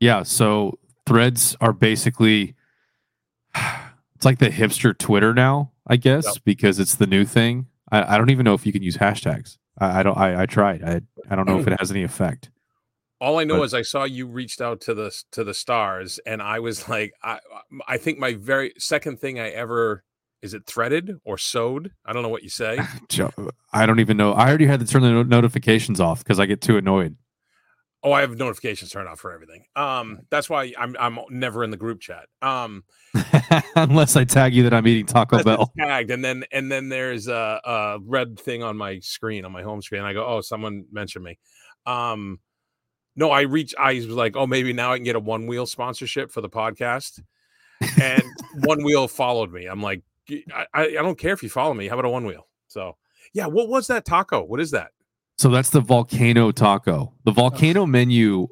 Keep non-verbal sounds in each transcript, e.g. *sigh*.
Yeah. So threads are basically it's like the hipster Twitter now, I guess, yep. because it's the new thing. I, I, don't even know if you can use hashtags. I, I don't. I, I, tried. I I don't know if it has any effect. All I know but, is I saw you reached out to the to the stars, and I was like, I I think my very second thing I ever is it threaded or sewed? I don't know what you say. *laughs* I don't even know. I already had to turn the notifications off because I get too annoyed. Oh, I have notifications turned off for everything. Um, that's why I'm I'm never in the group chat. Um, *laughs* unless I tag you that I'm eating Taco Bell. Tagged, and then and then there's a, a, red thing on my screen on my home screen. I go, oh, someone mentioned me. Um, no, I reach. I was like, oh, maybe now I can get a one wheel sponsorship for the podcast. And one wheel followed me. I'm like, I, I don't care if you follow me. How about a one wheel? So yeah, what was that taco? What is that? So that's the volcano taco. The volcano menu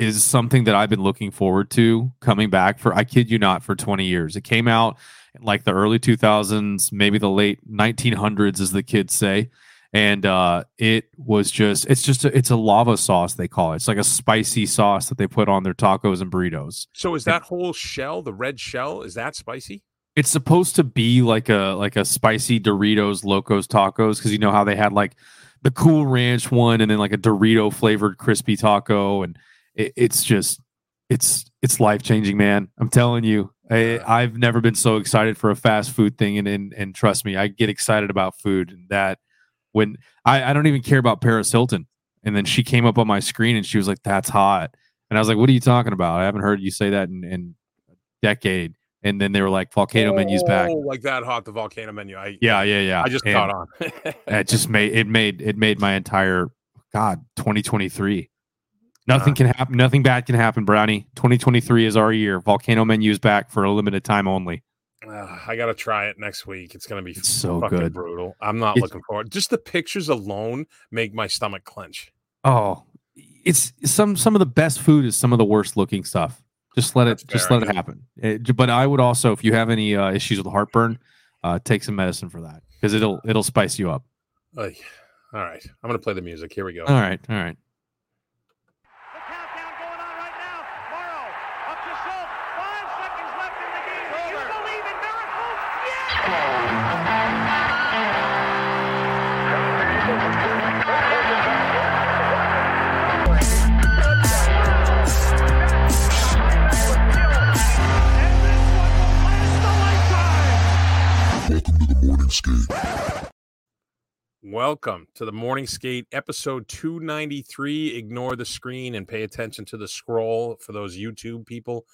is something that I've been looking forward to coming back for I kid you not for 20 years. It came out in like the early 2000s, maybe the late 1900s as the kids say. And uh it was just it's just a, it's a lava sauce they call it. It's like a spicy sauce that they put on their tacos and burritos. So is that whole shell, the red shell, is that spicy? It's supposed to be like a like a spicy Doritos Locos tacos because you know how they had like the Cool Ranch one, and then like a Dorito flavored crispy taco, and it, it's just it's it's life changing, man. I'm telling you, I, I've never been so excited for a fast food thing, and and and trust me, I get excited about food, and that when I I don't even care about Paris Hilton, and then she came up on my screen and she was like, "That's hot," and I was like, "What are you talking about? I haven't heard you say that in, in a decade." And then they were like volcano oh, menus back like that hot the volcano menu i yeah yeah yeah i just and caught on *laughs* it just made it made it made my entire god 2023 nothing uh, can happen nothing bad can happen brownie 2023 is our year volcano menus back for a limited time only uh, I gotta try it next week. It's gonna be it's so good, brutal. I'm not it's, looking forward. Just the pictures alone make my stomach clench. Oh, it's some some of the best food is some of the worst looking stuff. Just let That's it. Just let it happen. It, but I would also, if you have any uh, issues with heartburn, uh, take some medicine for that because it'll it'll spice you up. all right, I'm gonna play the music. Here we go. All right, all right. Welcome to the Morning Skate episode 293. Ignore the screen and pay attention to the scroll for those YouTube people.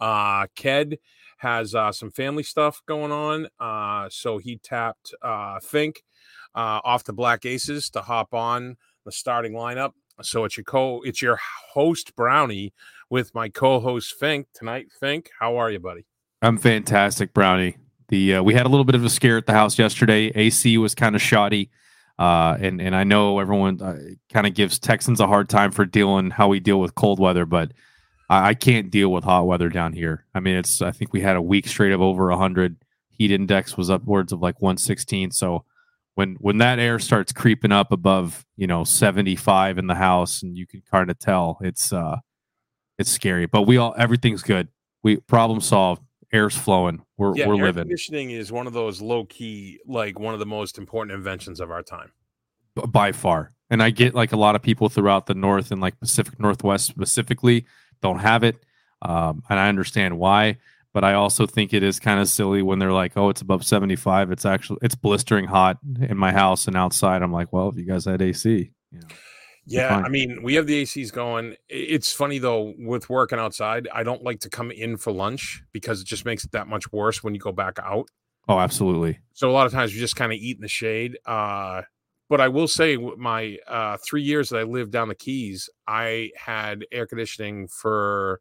Uh, Ked has uh, some family stuff going on. Uh, so he tapped uh, Fink uh, off the Black Aces to hop on the starting lineup. So it's your co it's your host Brownie with my co-host Fink tonight. Fink, how are you, buddy? I'm fantastic, Brownie. The uh, we had a little bit of a scare at the house yesterday. AC was kind of shoddy. Uh, and and I know everyone uh, kind of gives Texans a hard time for dealing how we deal with cold weather, but I, I, can't deal with hot weather down here. I mean, it's I think we had a week straight of over hundred. Heat index was upwards of like 116. So when when that air starts creeping up above you know 75 in the house, and you can kind of tell it's uh it's scary. But we all everything's good. We problem solved air's flowing. We're yeah, we're air living. Conditioning is one of those low key, like one of the most important inventions of our time. B- by far. And I get like a lot of people throughout the north and like Pacific Northwest specifically don't have it. Um, and I understand why, but I also think it is kind of silly when they're like, "Oh, it's above 75." It's actually it's blistering hot in my house and outside. I'm like, "Well, if you guys had AC, you know." Yeah, I mean, we have the ACs going. It's funny though, with working outside, I don't like to come in for lunch because it just makes it that much worse when you go back out. Oh, absolutely. So a lot of times you just kind of eat in the shade. Uh, but I will say, my uh, three years that I lived down the Keys, I had air conditioning for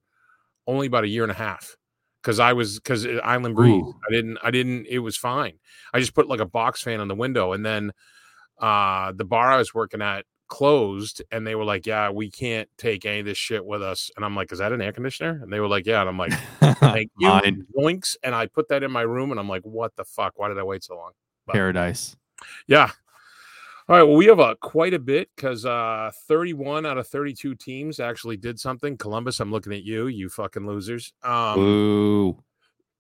only about a year and a half because I was because Island Breeze. Ooh. I didn't. I didn't. It was fine. I just put like a box fan on the window, and then uh, the bar I was working at closed and they were like, Yeah, we can't take any of this shit with us. And I'm like, Is that an air conditioner? And they were like, Yeah. And I'm like, *laughs* Thank you. Yoinks. And I put that in my room and I'm like, What the fuck? Why did I wait so long? But, Paradise. Yeah. All right. Well, we have uh, quite a bit because uh, 31 out of 32 teams actually did something. Columbus, I'm looking at you, you fucking losers. Um, Ooh.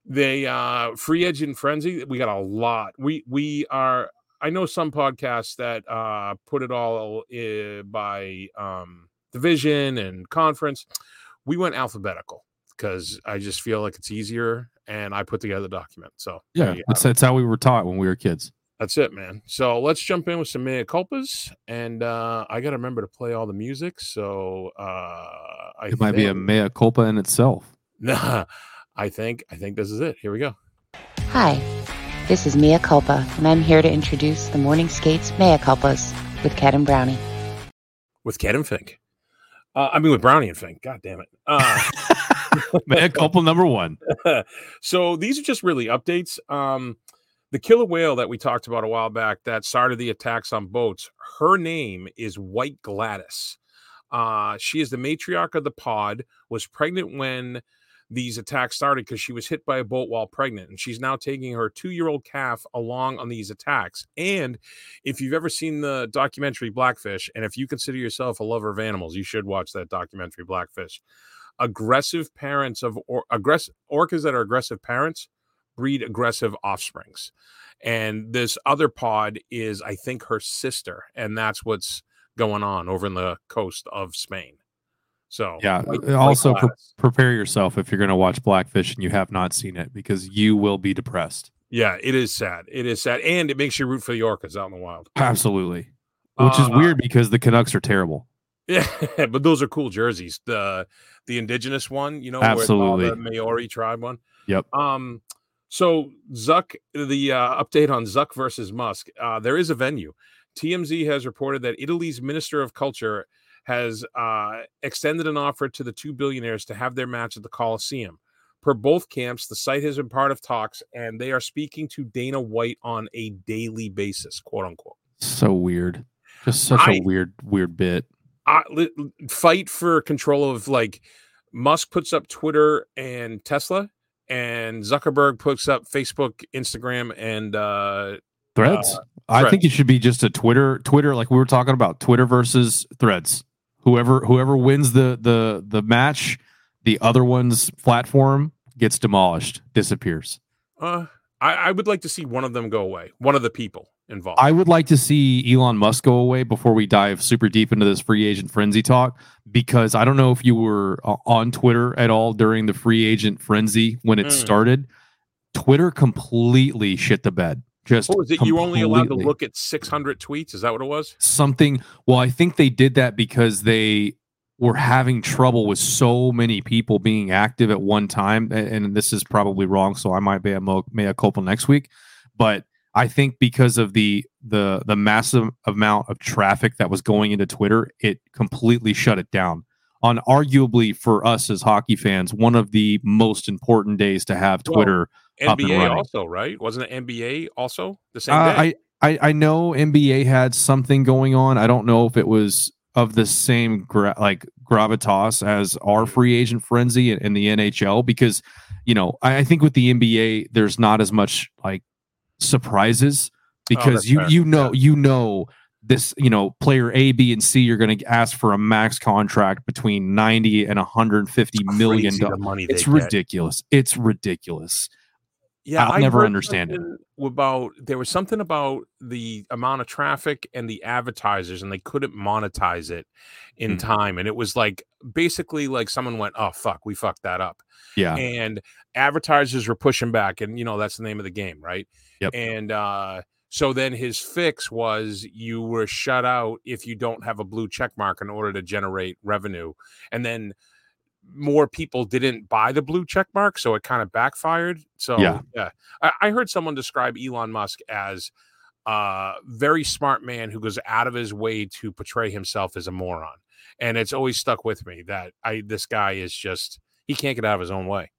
they uh, free agent frenzy. We got a lot. We we are. I know some podcasts that uh, put it all uh, by um, division and conference. We went alphabetical because I just feel like it's easier, and I put together the document. So Yeah, that's, that's how we were taught when we were kids. That's it, man. So let's jump in with some mea culpas, and uh, I got to remember to play all the music. So uh, I It might be a think- mea culpa in itself. Nah, *laughs* I think I think this is it. Here we go. Hi, this is Mia Culpa, and I'm here to introduce the Morning Skates Mea Culpas with Cat and Brownie. With Cat and Fink. Uh, I mean, with Brownie and Fink. God damn it. Uh, *laughs* mea culpa number one. *laughs* so these are just really updates. Um, the killer whale that we talked about a while back that started the attacks on boats, her name is White Gladis. Uh, she is the matriarch of the pod, was pregnant when these attacks started because she was hit by a boat while pregnant. And she's now taking her two year old calf along on these attacks. And if you've ever seen the documentary Blackfish, and if you consider yourself a lover of animals, you should watch that documentary Blackfish. Aggressive parents of or aggressive orcas that are aggressive parents breed aggressive offsprings. And this other pod is, I think, her sister, and that's what's going on over in the coast of Spain. So Yeah. White- uh, also, pre- prepare yourself if you're going to watch Blackfish and you have not seen it because you will be depressed. yeah, it is sad. It is sad, and it makes you root for the orcas out in the wild. Absolutely. Which is Uh, weird because the Canucks are terrible. Yeah, *laughs* but those are cool jerseys. The the indigenous one, you know, where the Absolutely. Maori tribe one. Yep. Um. So Zuck, the uh, update on Zuck versus Musk. Uh, there is a venue. TMZ has reported that Italy's Minister of Culture has uh, extended an offer to the two billionaires to have their match at the Coliseum. Per both camps, the site has been part of talks, and they are speaking to Dana White on a daily basis, quote unquote. So weird. Just such I- a weird, weird bit. I, fight for control of like Musk puts up Twitter and Tesla, and Zuckerberg puts up Facebook, Instagram, and uh, Threads. I think it should be just a Twitter, Twitter, like we were talking about, Twitter versus Threads. Whoever whoever wins the the the match, the other one's platform gets demolished, disappears. uh, I, I would like to see one of them go away. One of the people involved. I would like to see Elon Musk go away before we dive super deep into this free agent frenzy talk because I don't know if you were uh, on Twitter at all during the free agent frenzy when it Mm. started. Twitter completely shit the bed. Just oh, what was it? You only allowed to look at 600 tweets. Is that what it was? something. Well, I think they did that because they were having trouble with so many people being active at one time. And, this is probably wrong, so I might be a mo- mea culpa next week. But I think because of the the the massive amount of traffic that was going into Twitter, it completely shut it down. On arguably for us as hockey fans, one of the most important days to have Twitter. NBA also, right? Wasn't it NBA also the same Uh, day? I, I I know NBA had something going on. I don't know if it was of the same gra- like gravitas as our free agent frenzy in, in the NHL because you know I, I think with the NBA there's not as much like surprises because Oh, you fair. you know you know this you know player A B and C you're going to ask for a max contract between 90 and 150 million dollars. It's get. ridiculous. It's ridiculous. Yeah, I'll I never understand it. About there was something about the amount of traffic and the advertisers, and they couldn't monetize it in Hmm. time. And it was like basically like someone went, "Oh fuck, we fucked that up," Yeah. and advertisers were pushing back, and you know that's the name of the game, right? Yep. And uh, so then his fix was you were shut out if you don't have a blue check mark in order to generate revenue, and then more people didn't buy the blue check mark, so it kind of backfired. So Yeah. yeah, I, I heard someone describe Elon Musk as a very smart man who goes out of his way to portray himself as a moron, and it's always stuck with me that I this guy is just he can't get out of his own way.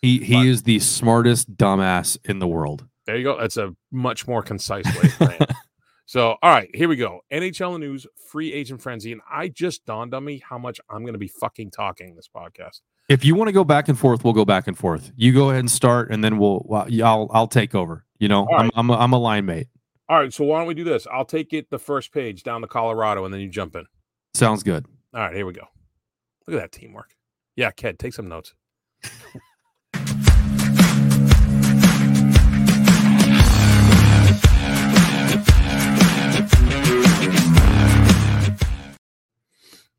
He he But- is the smartest dumbass in the world. There you go. That's a much more concise way of saying it. *laughs* So, all right, here we go. NHL news, free agent frenzy, and I just dawned on me how much I'm going to be fucking talking this podcast. If you want to go back and forth, we'll go back and forth. You go ahead and start, and then we'll. I'll I'll take over. You know, All I'm. I'm a, I'm a line mate. All right, so why don't we do this? I'll take it the first page down to Colorado, and then you jump in. Sounds good. All right, here we go. Look at that teamwork. Yeah, Ked, take some notes. *laughs*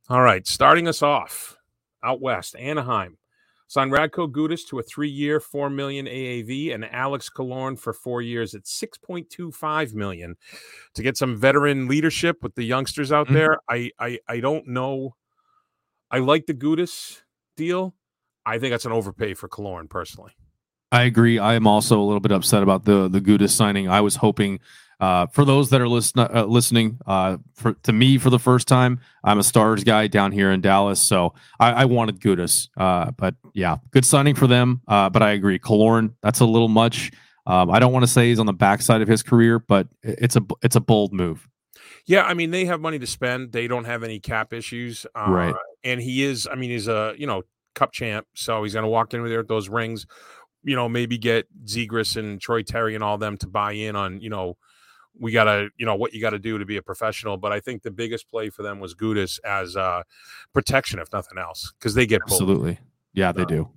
All right, starting us off out west, Anaheim signed Radko Gudas to a three-year, four million AAV, and Alex Killorn for four years at six point two five million to get some veteran leadership with the youngsters out Mhm. there. I, I I don't know. I like the Gudas deal. I think that's an overpay for Killorn personally. I agree. I am also a little bit upset about the the Gudas signing. I was hoping uh, for those that are listen, uh, listening, uh, for to me for the first time, I'm a Stars guy down here in Dallas, so I, I wanted Gudas. Uh, but yeah, good signing for them. Uh, but I agree, Killorn, that's a little much. Um, I don't want to say he's on the backside of his career, but it's a it's a bold move. Yeah, I mean they have money to spend. They don't have any cap issues. Uh, Right. And he is. I mean, he's a you know cup champ, so he's going to walk in with there with those rings. You know, maybe get Zegras and Troy Terry and all them to buy in on you know we got to you know what you got to do to be a professional. But I think the biggest play for them was Gudas as uh, protection, if nothing else, because they get both. Absolutely, yeah, they do.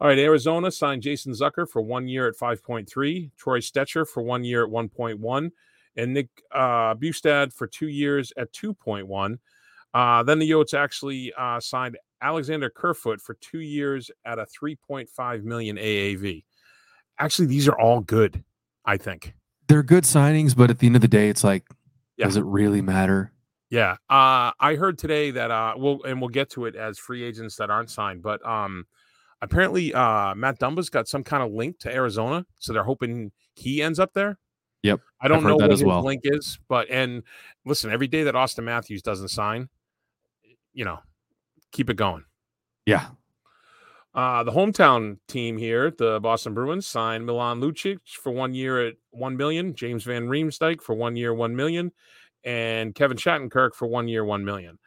All right, Arizona signed Jason Zucker for one year at 5.3, Troy Stecher for one year at 1.1, and Nick uh, Bjugstad for two years at 2.1. Uh, then the Yotes actually uh, signed Alexander Kerfoot for two years at a 3.5 million AAV. Actually, these are all good, I think. They're good signings, but at the end of the day, it's like, Yeah. does it really matter? Yeah. Uh, I heard today that uh we'll and we'll get to it as free agents that aren't signed, but um apparently uh Matt Dumba's got some kind of link to Arizona, so they're hoping he ends up there. Yep, I don't know that what as his well. link is, but and listen, every day that Auston Matthews doesn't sign, you know, keep it going. Yeah, Uh, the hometown team here, the Boston Bruins, signed Milan Lucic for one year at one million, James Van Riemsdyk for one year, one million, and Kevin Shattenkirk for one year, one million.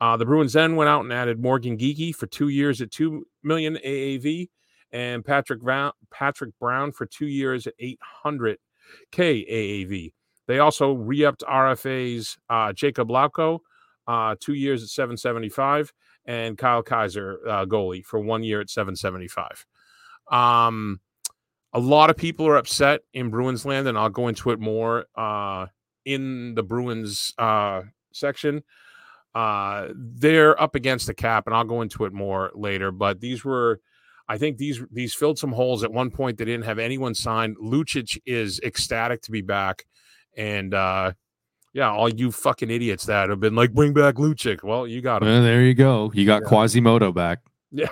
Uh, the Bruins then went out and added Morgan Geekie for two years at two million AAV, and Patrick Brown, Patrick Brown for two years at eight hundred K AAV. They also re-upped RFA's uh, Jakub Lauko, uh, two years at seven seventy five and Kyle Keyser, uh, goalie, for one year at 775. Um, a lot of people are upset in Bruins land, and I'll go into it more uh, in the Bruins uh, section. Uh, they're up against the cap, and I'll go into it more later. But these were, I think these these filled some holes. At one point, they didn't have anyone signed. Lucic is ecstatic to be back, and uh, yeah, all you fucking idiots that have been like, bring back Lucic. Well, you got him. Well, there you go. You got Yeah. Quasimodo back. Yeah.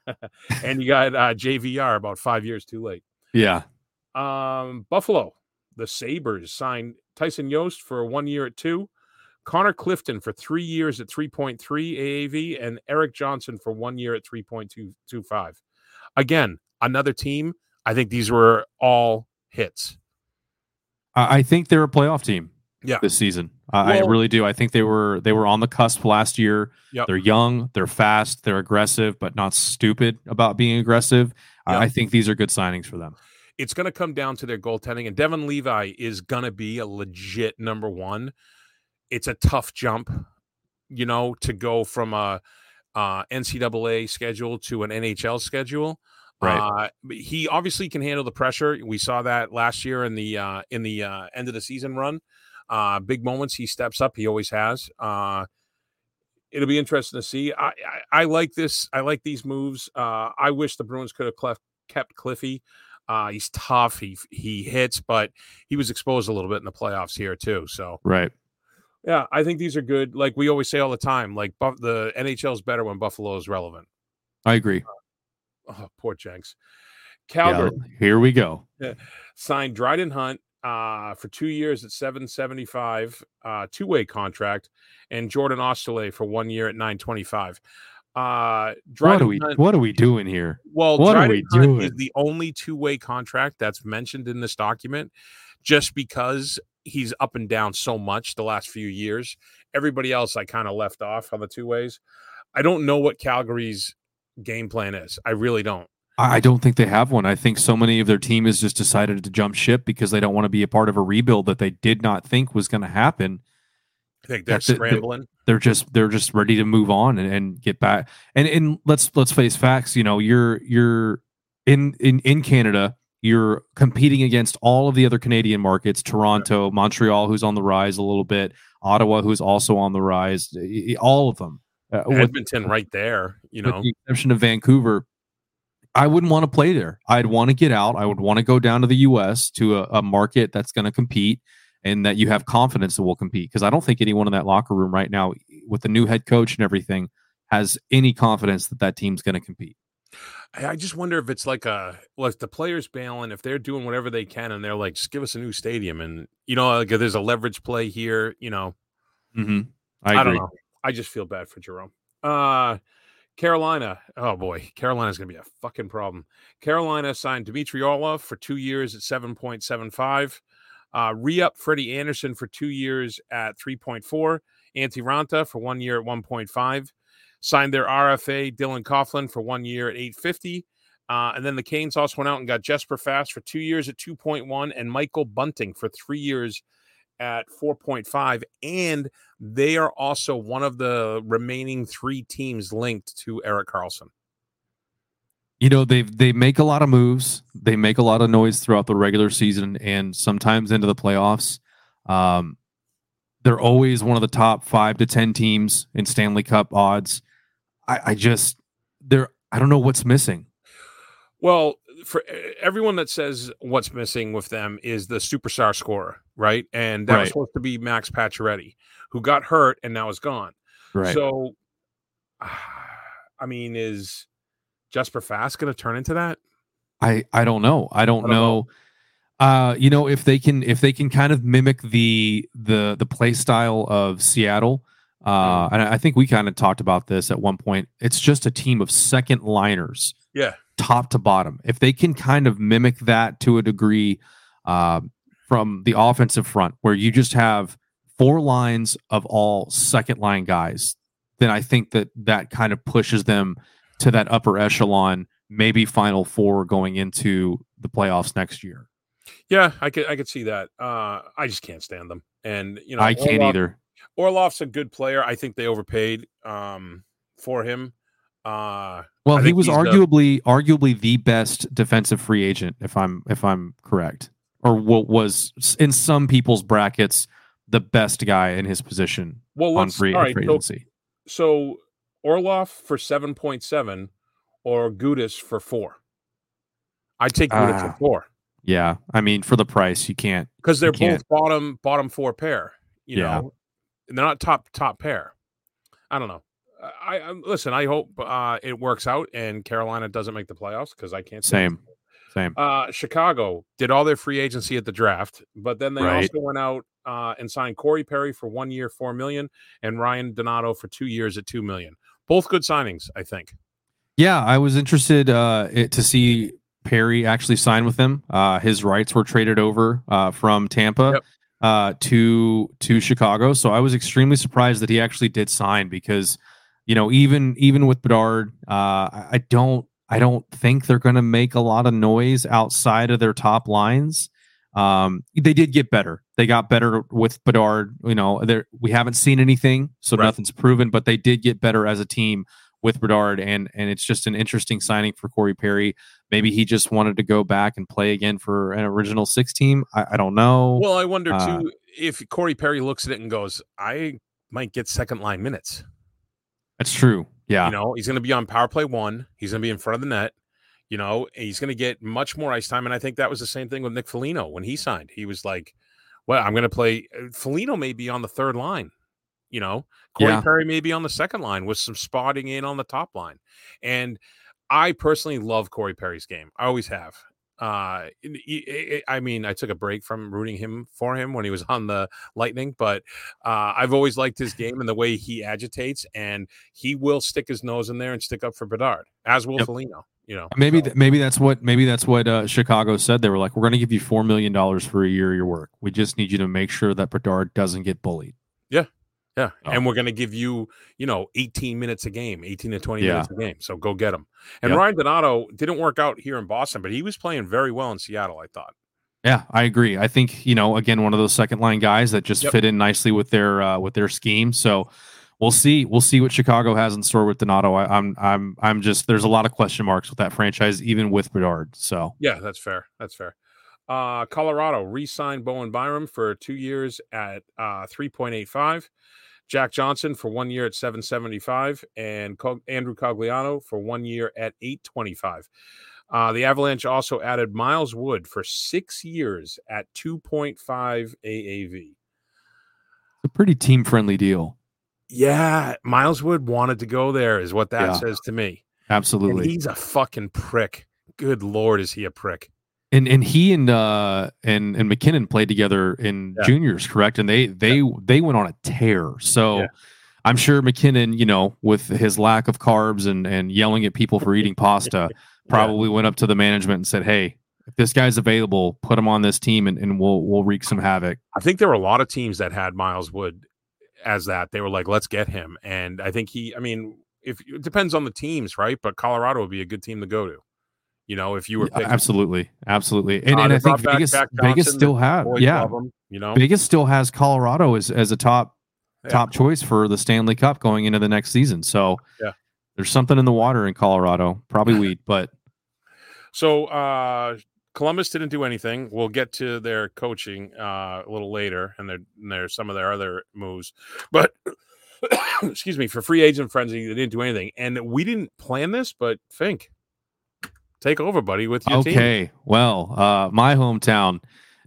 *laughs* and you got uh, JVR about five years too late. Yeah, Um, Buffalo, the Sabres signed Tyson Jost for one year at two, Connor Clifton for three years at 3.3 AAV, and Erik Johnson for one year at 3.225. Again, another team. I think these were all hits. I think they're a playoff team. Yeah. this season. I I really do. I think they were they were on the cusp last year. Yep. They're young, they're fast, they're aggressive, but not stupid about being aggressive. I- Yep. I think these are good signings for them. it's going to come down to their goaltending, and Devon Levi is going to be a legit number one. It's a tough jump, you know, to go from a, uh NCAA schedule to an NHL schedule. Right. Uh, he obviously can handle the pressure. We saw that last year in the uh, in the uh, end of the season run. Uh, big moments, he steps up. He always has. Uh, it'll be interesting to see. I, I, I like this. I like these moves. Uh, I wish the Bruins could have clef- kept Cliffy. Uh, he's tough. He he hits, but he was exposed a little bit in the playoffs here too. So Right. yeah, I think these are good. Like we always say all the time, like Buff- the NHL is better when Buffalo is relevant. I agree. Oh, poor Jenks. Yeah, Calgary here we go. signed Dryden Hunt uh, for two years at seven seventy five, uh, two way contract, and Jordan Oesterle for one year at nine twenty five. Uh, What are we Hunt, what are we doing here? well, what are Dryden we Hunt doing? is the only two way contract that's mentioned in this document, just because he's up and down so much the last few years. Everybody else I kind of left off on the two ways. I don't know what Calgary's game plan is. I really don't. I don't think they have one. I think so many of their team has just decided to jump ship because they don't want to be a part of a rebuild that they did not think was going to happen. I think they're That's it. scrambling. They're just they're just ready to move on and, and get back. And and let's let's face facts. You know, you're you're in in in Canada. You're competing against all of the other Canadian markets: Toronto, Montreal, who's on the rise a little bit, Ottawa, who's also on the rise. All of them. Uh, with- Edmonton right there, you with know. the exception of Vancouver, I wouldn't want to play there. I'd want to get out. I would want to go down to the U.S. to a, a market that's going to compete and that you have confidence that will compete. Because I don't think anyone in that locker room right now, with the new head coach and everything, has any confidence that that team's going to compete. I just wonder if it's like a well, if the players bailing, if they're doing whatever they can, and they're like, just give us a new stadium, and you know, like there's a leverage play here, you know, Mm-hmm. I, I, don't know. I just feel bad for Jerome. Uh Carolina. Oh boy, Carolina's gonna be a fucking problem. Carolina signed Dmitry Orlov for two years at 7.75. Uh re-up Freddie Andersen for two years at 3.4. Antti Raanta for one year at 1.5. Signed their RFA Dylan Coghlan for one year at 850. Uh, and then the Canes also went out and got Jesper Fast for two years at 2.1 and Michael Bunting for three years at 4.5. And they are also one of the remaining three teams linked to Erik Karlsson. you know they they make a lot of moves they make a lot of noise throughout the regular season and sometimes into the playoffs um they're always one of the top five to ten teams in stanley cup odds i i just they're i don't know what's missing Well, for everyone that says what's missing with them is the superstar scorer, right? And that was supposed to be Max Pacioretty, who got hurt and now is gone. right So, *sighs* I mean, is Jesper Fast going to turn into that? i i don't know i don't, I don't know. know. uh you know if they can if they can kind of mimic the the the play style of seattle uh and i I think we kind of talked about this at one point it's just a team of second liners Yeah. Top to bottom. If they can kind of mimic that to a degree um, from the offensive front, where you just have four lines of all second line guys, then I think that that kind of pushes them to that upper echelon, maybe final four going into the playoffs next year. Yeah, I could I could see that. Uh, I just can't stand them, and you know I can't Orlov- either. Orlov's a good player. I think they overpaid um, for him. Uh, Well, he was he's the- arguably arguably the best defensive free agent, if I'm if I'm correct, or what was in some people's brackets the best guy in his position well, on free, right. free So, agency. so Orlov for seven point seven, or Gudis for four. I'd take Gudis Ah. for four Yeah, I mean, for the price, you can't. because they're can't. both bottom bottom four pair. You Yeah. know, and they're not top top pair. I don't know. I, I listen. I hope uh, it works out and Carolina doesn't make the playoffs because I can't. Same, same. Uh, Chicago did all their free agency at the draft, but then they Right. also went out uh, and signed Corey Perry for one year, four million, and Ryan Donato for two years at two million. Both good signings, I think. Yeah, I was interested uh, it, to see Perry actually sign with them. Uh, his rights were traded over uh, from Tampa Yep. uh, to to Chicago, so I was extremely surprised that he actually did sign because you know even even with Bedard, uh, I don't I don't think they're going to make a lot of noise outside of their top lines. Um, they did get better. They got better with Bedard. You know, we haven't seen anything, so Right. nothing's proven. But they did get better as a team with Bedard, and and it's just an interesting signing for Corey Perry. Maybe he just wanted to go back and play again for an original six team. I, I don't know. Well, I wonder Uh, too if Corey Perry looks at it and goes, "I might get second line minutes." That's true. Yeah, You know, he's going to be on power play one. He's going to be in front of the net. You know, he's going to get much more ice time. And I think that was the same thing with Nick Foligno when he signed. He was like, "Well, I'm going to play." uh, Foligno may be on the third line. You know, Corey Yeah. Perry may be on the second line with some spotting in on the top line. And I personally love Corey Perry's game. I always have. Uh, and he- he- I mean, I took a break from rooting him for him when he was on the Lightning, but uh, I've always liked his *laughs* game and the way he agitates, and he will stick his nose in there and stick up for Bedard, as will Yep. Foligno. You know, maybe so- th- maybe that's what maybe that's what uh, Chicago said. They were like, "We're going to give you four million dollars for a year of your work. We just need you to make sure that Bedard doesn't get bullied." Yeah, Oh. and we're going to give you, you know, 18 minutes a game, 18 to 20 Yeah. minutes a game. So go get him. And Yep. Ryan Donato didn't work out here in Boston, but he was playing very well in Seattle. I thought. Yeah, I agree. I think you know, again, one of those second line guys that just Yep. fit in nicely with their uh, with their scheme. So we'll see. We'll see what Chicago has in store with Donato. I, I'm I'm I'm just there's a lot of question marks with that franchise, even with Bedard. So Yeah, that's fair. That's fair. Uh, Colorado re-signed Bowen Byram for two years at uh, 3.85. Jack Johnson for one year at 775, and Andrew Cogliano for one year at 825. Uh, the Avalanche also added Miles Wood for six years at 2.5 AAV. it's a pretty team friendly deal. Yeah, Miles Wood wanted to go there, is what that Yeah. says to me. And Absolutely. he's a fucking prick. Good lord, is he a prick? And and he and uh and and MacKinnon played together in Yeah. juniors, correct? And they they they went on a tear. So Yeah. I'm sure MacKinnon, you know, with his lack of carbs and and yelling at people for eating pasta, *laughs* probably went up to the management and said, "Hey, if this guy's available, put him on this team, and, and we'll we'll wreak some havoc." I think there were a lot of teams that had Miles Wood as that. They were like, let's get him. And I think he, I mean, if it depends on the teams, right? But Colorado would be a good team to go to. You know, if you were picking, absolutely, absolutely. And, Uh, and I think back Vegas Vegas still have yeah love 'em, you know, Vegas still has Colorado as as a top Yeah. top choice for the Stanley Cup going into the next season. So Yeah. there's something in the water in Colorado, probably *laughs* weed, but So uh Columbus didn't do anything. We'll get to their coaching uh, a little later, and their and there's some of their other moves. But *coughs* excuse me, for free agent frenzy, they didn't do anything, and we didn't plan this. But Fink, take over, buddy, with your team. Okay. Well, uh, my hometown,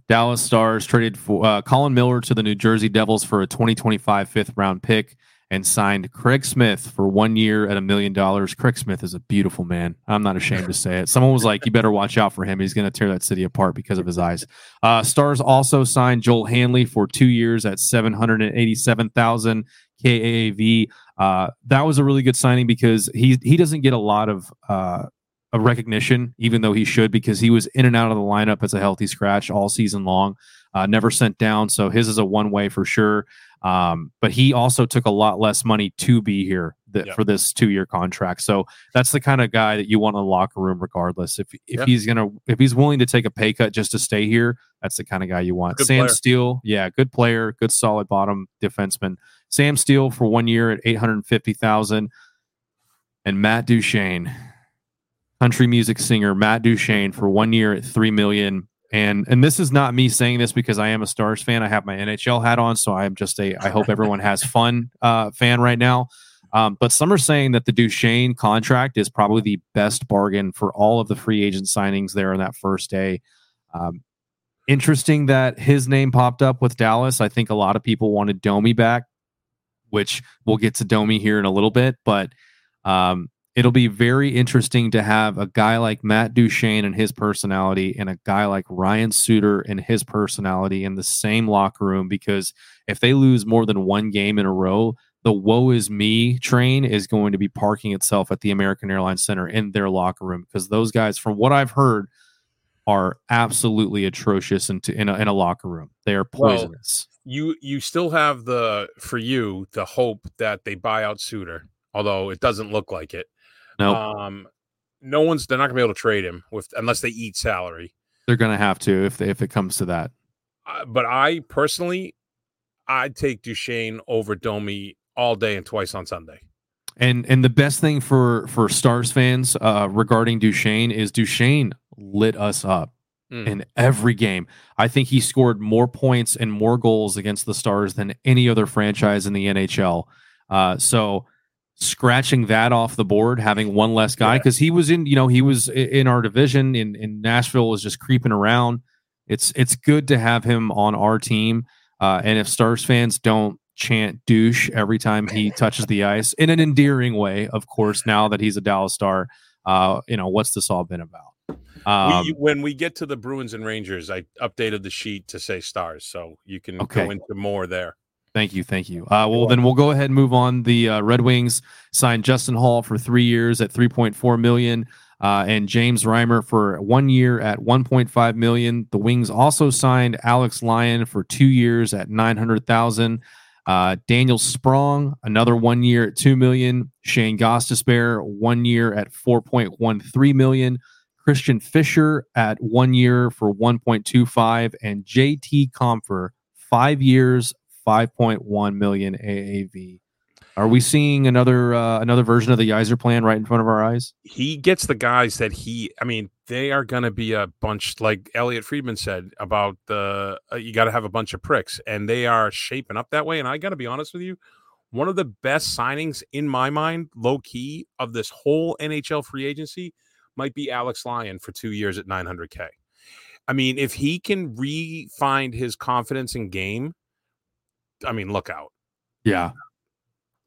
Dallas Stars traded for uh, Colin Miller to the New Jersey Devils for a 2025 fifth round pick and signed Craig Smith for one year at a million dollars. Craig Smith is a beautiful man. I'm not ashamed to say it. Someone was like, "You better watch out for him. He's going to tear that city apart because of his eyes." Uh, Stars also signed Joel Hanley for two years at 787,000 KAAV. Uh, that was a really good signing because he he doesn't get a lot of uh, of recognition, even though he should, because he was in and out of the lineup as a healthy scratch all season long, uh, never sent down. So his is a one way for sure. Um, but he also took a lot less money to be here th- Yeah. for this two year contract. So that's the kind of guy that you want in the locker room, regardless. If if Yeah. he's gonna if he's willing to take a pay cut just to stay here, that's the kind of guy you want. Good Sam player. Steel, yeah, good player, good solid bottom defenseman. Sam Steel for one year at eight hundred fifty thousand, and Matt Duchene country music singer Matt Duchene for one year at three million. And and this is not me saying this because I am a Stars fan. I have my NHL hat on, so I'm just a I hope everyone has *laughs* fun uh, fan right now. Um, but some are saying that the Duchene contract is probably the best bargain for all of the free agent signings there on that first day. Um, interesting that his name popped up with Dallas. I think a lot of people wanted Domi back, which we'll get to Domi here in a little bit, but um, it'll be very interesting to have a guy like Matt Duchene and his personality and a guy like Ryan Suter and his personality in the same locker room because if they lose more than one game in a row, the woe is me train is going to be parking itself at the American Airlines Center in their locker room because those guys, from what I've heard, are absolutely atrocious in, in, a, in a locker room. They are Well, poisonous. You you still have the for you the hope that they buy out Suter, although it doesn't look like it. No, Um, no one's they're not gonna be able to trade him with unless they eat salary. they're to have to if they, if it comes to that. Uh, but I personally, I'd take Duchene over Domi all day and twice on Sunday. And and the best thing for for Stars fans uh, regarding Duchene is Duchene lit us up Mm. in every game. I think he scored more points and more goals against the Stars than any other franchise in the NHL. Uh, so scratching that off the board, having one less guy Yeah. because he was in you know he was in our division in in Nashville was just creeping around. It's it's good to have him on our team. Uh, and if Stars fans don't chant douche every time he *laughs* touches the ice in an endearing way, of course, now that he's a Dallas Star, uh, you know, what's this all been about? Um, we, when we get to the Bruins and Rangers, I updated the sheet to say stars, so you can Okay. go into more there. Thank you, thank you. Uh, well, then we'll go ahead and move on. The uh, Red Wings signed Justin Holl for three years at 3.4 million, uh, and James Reimer for one year at 1.5 million. The Wings also signed Alex Lyon for two years at 900,000. Uh, Daniel Sprong, another one year at two million. Shane Gostisbehere, one year at four point one three million. Christian Fischer at one year for 1.25, and JT Compher, five years, 5.1 million AAV. Are we seeing another uh, another version of the Yzer plan right in front of our eyes? He gets the guys that he. I mean, they are going to be a bunch like Elliotte Friedman said about the. Uh, you got to have a bunch of pricks, and they are shaping up that way. And I got to be honest with you, one of the best signings in my mind, low key, of this whole NHL free agency might be Alex Lyon for two years at 900k. I mean, if he can re-find his confidence in game, I mean, look out. Yeah,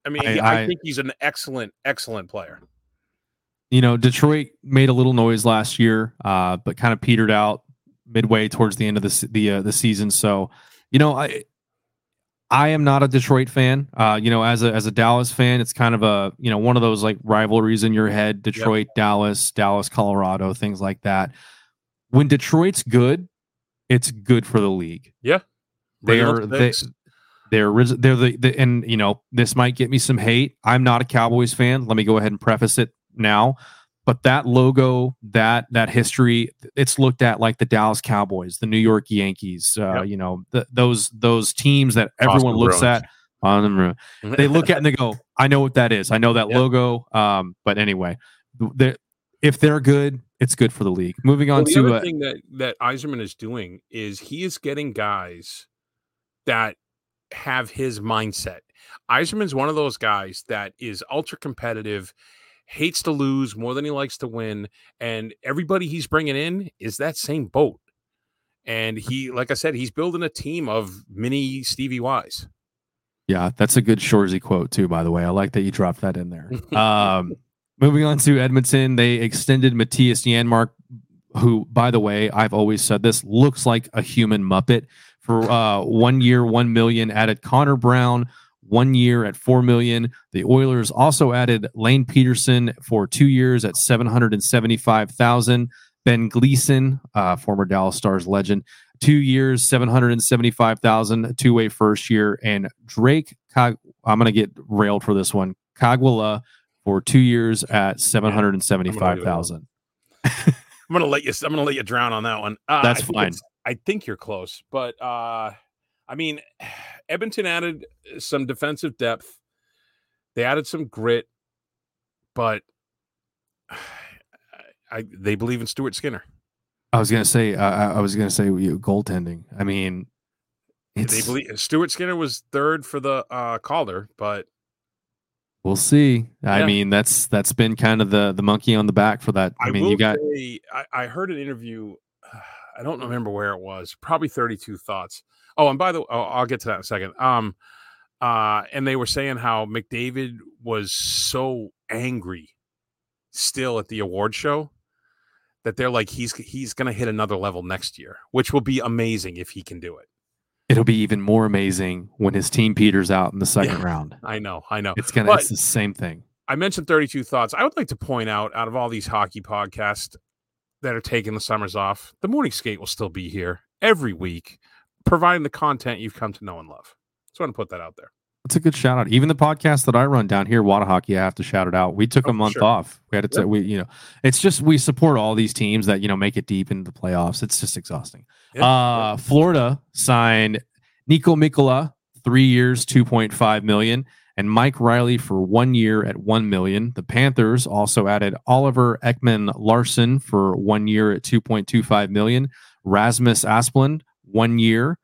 I mean, I, I, I, think he's an excellent, excellent player. You know, Detroit made a little noise last year, uh, but kind of petered out midway towards the end of the the uh, the season. So, you know, I I am not a Detroit fan. Uh, you know, as a as a Dallas fan, it's kind of a you know one of those like rivalries in your head: Detroit, yep. Dallas, Dallas, Colorado, things like that. When Detroit's good, it's good for the league. Yeah, they are they, they're they're the, the and you know this might get me some hate. I'm not a Cowboys fan. Let me go ahead and preface it now. But that logo, that that history, it's looked at like the Dallas Cowboys, the New York Yankees. Uh, yep. You know the, those those teams that everyone looks Bruins. at on them. They look at and they go, "I know what that is. I know that yep. logo." Um, but anyway, they're, if they're good, it's good for the league. Moving on well, the to other uh, thing that that Yzerman is doing is he is getting guys that have his mindset. Yzerman's one of those guys that is ultra competitive, hates to lose more than he likes to win, and everybody he's bringing in is that same boat. And he, like I said, he's building a team of mini Stevie Wise. Yeah, that's a good Shoresy quote too. By the way, I like that you dropped that in there. um, moving on to Edmonton, they extended Mattias Janmark, who, by the way, I've always said this looks like a human Muppet for uh, one year, one million. Added Connor Brown one year at four million. The Oilers also added Lane Pederson for two years at seven hundred and seventy-five thousand. Ben Gleason, uh, former Dallas Stars legend, two years, seven hundred and seventy-five thousand, two-way first year, and Drake. I'm going to get railed for this one. Kaghwala for two years at seven hundred and seventy-five thousand. I'm gonna let you. I'm gonna let you drown on that one. Uh, That's fine. I think you're close, but uh, I mean, *sighs* Edmonton added uh, some defensive depth. They added some grit, but *sighs* I they believe in Stuart Skinner. I was gonna say uh, I was gonna say you, goaltending. I mean, they believe Stuart Skinner was third for the uh, Calder, but we'll see. Yeah. I mean, that's that's been kind of the the monkey on the back for that. I, I mean, you got. Say, I, I heard an interview I don't remember where it was. Probably 32 thoughts. Oh, and by the way, oh, I'll get to that in a second. Um, uh, and they were saying how McDavid was so angry still at the award show that they're like he's he's going to hit another level next year, which will be amazing if he can do it. It'll be even more amazing when his team peters out in the second yeah, round. *laughs* I know, I know. It's gonna. But it's the same thing. I mentioned 32 thoughts. I would like to point out, out of all these hockey podcasts, that are taking the summers off, the morning skate will still be here every week, providing the content you've come to know and love. Just want to put that out there. That's a good shout out. Even the podcast that I run down here, Wada Hockey, I have to shout it out. We took oh, a month sure. off. We had to, yep. we, you know, it's just we support all these teams that you know make it deep into the playoffs. It's just exhausting. Yep. Uh, Florida signed Niko Mikkola, three years, two point five million and Mike Riley for one year at one million. The Panthers also added Oliver Ekman-Larsson for one year at 2.25 million. Rasmus Asplund, one year.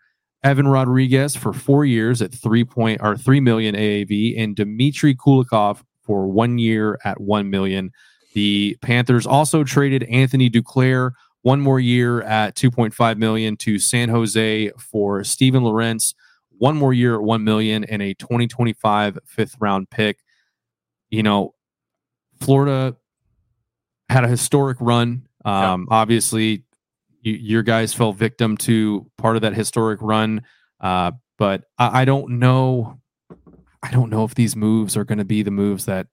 Evan Rodrigues for four years at three point or three million AAV, and Dmitry Kulikov for one year at one million. The Panthers also traded Anthony Duclair one more year at 2.5 million to San Jose for Steven Lorentz one more year at 1 million and a 2025 fifth round pick. You know, Florida had a historic run. Um, yeah. Obviously, you, your guys fell victim to part of that historic run. Uh, but I, I, don't know. I don't know if these moves are going to be the moves that,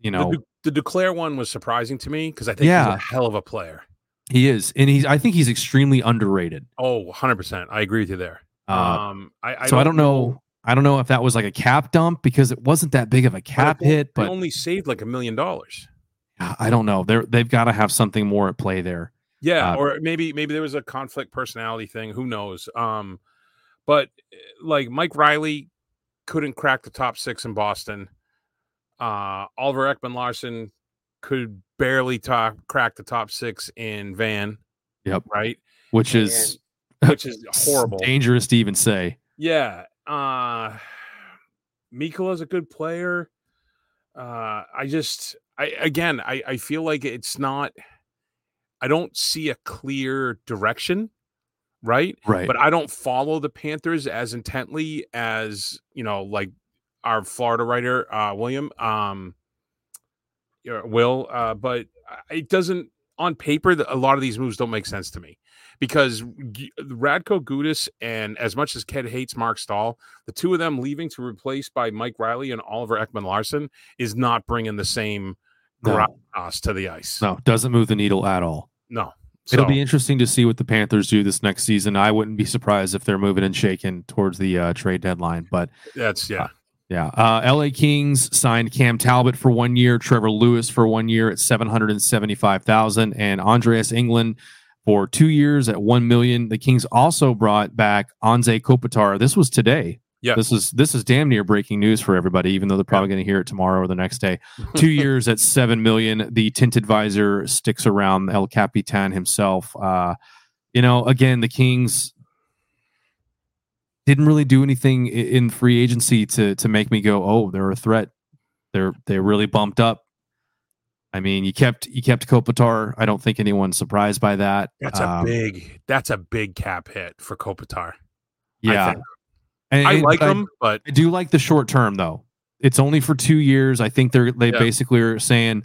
you know. The, the Duclair one was surprising to me because I think yeah. he's a hell of a player. He is. And he's, I think he's extremely underrated. Oh, 100%. I agree with you there. Uh, um, I, I so I don't know. I don't know if that was like a cap dump because it wasn't that big of a cap hit, but only saved like a million dollars. I don't know. They're they've got to have something more at play there. Yeah, Uh, or maybe maybe there was a conflict personality thing. Who knows? Um, but eh, like Mike Riley couldn't crack the top six in Boston. Uh, Oliver Ekman Larsson could barely top crack the top six in Van. Yep. Right. Which is Which is horrible. dangerous to even say. Yeah. Uh Mikkola's a good player. Uh I just I again I, I feel like it's not I don't see a clear direction, right? Right. But I don't follow the Panthers as intently as, you know, like our Florida writer, uh William, um Will, uh, but it doesn't on paper a lot of these moves don't make sense to me because Radko Gudas and as much as Ked hates Mark Staal, the two of them leaving to replace by Mike Reilly and Oliver Ekman Larsson is not bringing the same No. to the ice. no, doesn't move the needle at all. No. It'll be interesting to see what the Panthers do this next season. I wouldn't be surprised if they're moving and shaking towards the uh, trade deadline. But that's yeah. yeah, uh, LA Kings signed Cam Talbot for one year, Trevor Lewis for one year at seven hundred and seventy-five thousand, and Andreas Englund for two years at one million. The Kings also brought back Anze Kopitar. This was today. Yeah. This is this is damn near breaking news for everybody, even though they're probably going to hear it tomorrow or the next day. *laughs* Two years at seven million. The tinted visor sticks around El Capitan himself. Uh, you know, again, the Kings didn't really do anything in free agency to to make me go, oh, they're a threat. They're they really bumped up. I mean, you kept you kept Kopitar. I don't think anyone's surprised by that. That's a Um, big that's a big cap hit for Kopitar. Yeah. I and- like but him, but I do like the short term though. It's only for two years. I think they're they Yeah. basically are saying,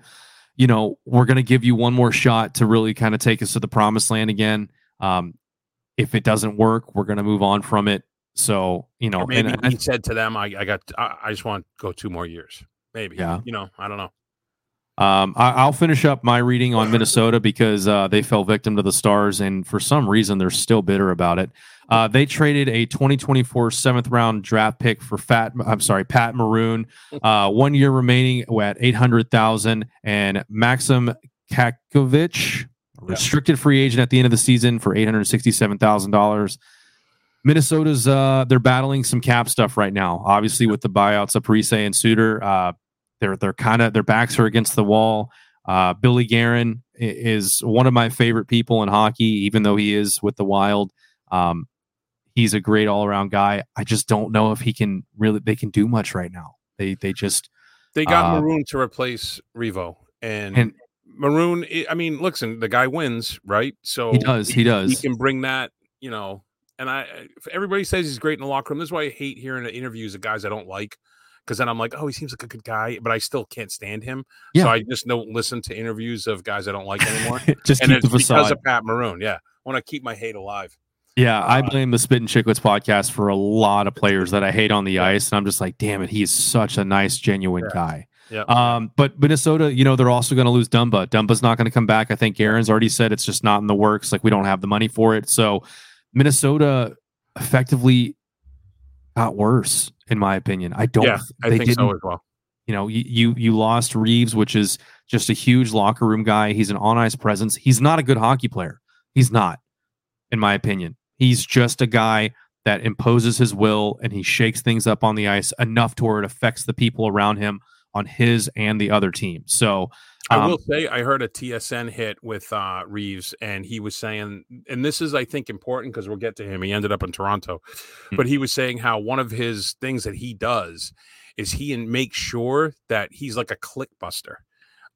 you know, we're going to give you one more shot to really kind of take us to the promised land again. Um, if it doesn't work, we're going to move on from it. So you know, or maybe and, and he said to them, I, I got I, I just want to go two more years. Maybe. Yeah. You know, I don't know. Um, I, I'll finish up my reading on Minnesota because uh, they fell victim to the Stars, and for some reason they're still bitter about it. Uh, they traded a 2024 seventh round draft pick for Fat. I'm sorry, Pat Maroon. *laughs* Uh, one year remaining at 800,000, and Maxim Cajkovic, restricted free agent at the end of the season for 867,000 dollars. Minnesota's uh, they're battling some cap stuff right now. Obviously, with the buyouts of Parise and Suter, uh, they're they're kind of their backs are against the wall. Uh, Billy i- is one of my favorite people in hockey, even though he is with the Wild. Um, he's a great all around guy. I just don't know if he can really they can do much right now. They they just They got Uh, Maroon to replace Revo, and, And- Maroon. I- mean, listen, the guy wins, right? So he does he He does He can bring that, you know. And I, everybody says he's great in the locker room. This is why I hate hearing the interviews of guys I don't like, because then I'm like, oh, he seems like a good guy, but I still can't stand him. Yeah. So I just don't listen to interviews of guys I don't like anymore. *laughs* just and keep it's because of Pat Maroon. Yeah, I want to keep my hate alive. Yeah, I Uh, blame the Spit and Chicklets podcast for a lot of players that I hate on the ice, and I'm just like, damn it, he's such a nice, genuine Yeah. guy. Yeah. Um, but Minnesota, you know, they're also going to lose Dumba. Dumba's not going to come back. I think Aaron's already said it's just not in the works. Like we don't have the money for it. So Minnesota effectively got worse, in my opinion. I don't. yeah, I they think didn't. so as well. You know, you, you you lost Reaves, which is just a huge locker room guy. He's an on ice presence. He's not a good hockey player. He's not, in my opinion. He's just a guy that imposes his will and he shakes things up on the ice enough to where it affects the people around him on his and the other team. So I um, will say I heard a TSN hit with uh, Reaves, and he was saying, and this is I think important because we'll get to him. He ended up in Toronto, Hmm. but he was saying how one of his things that he does is he and makes sure that he's like a click buster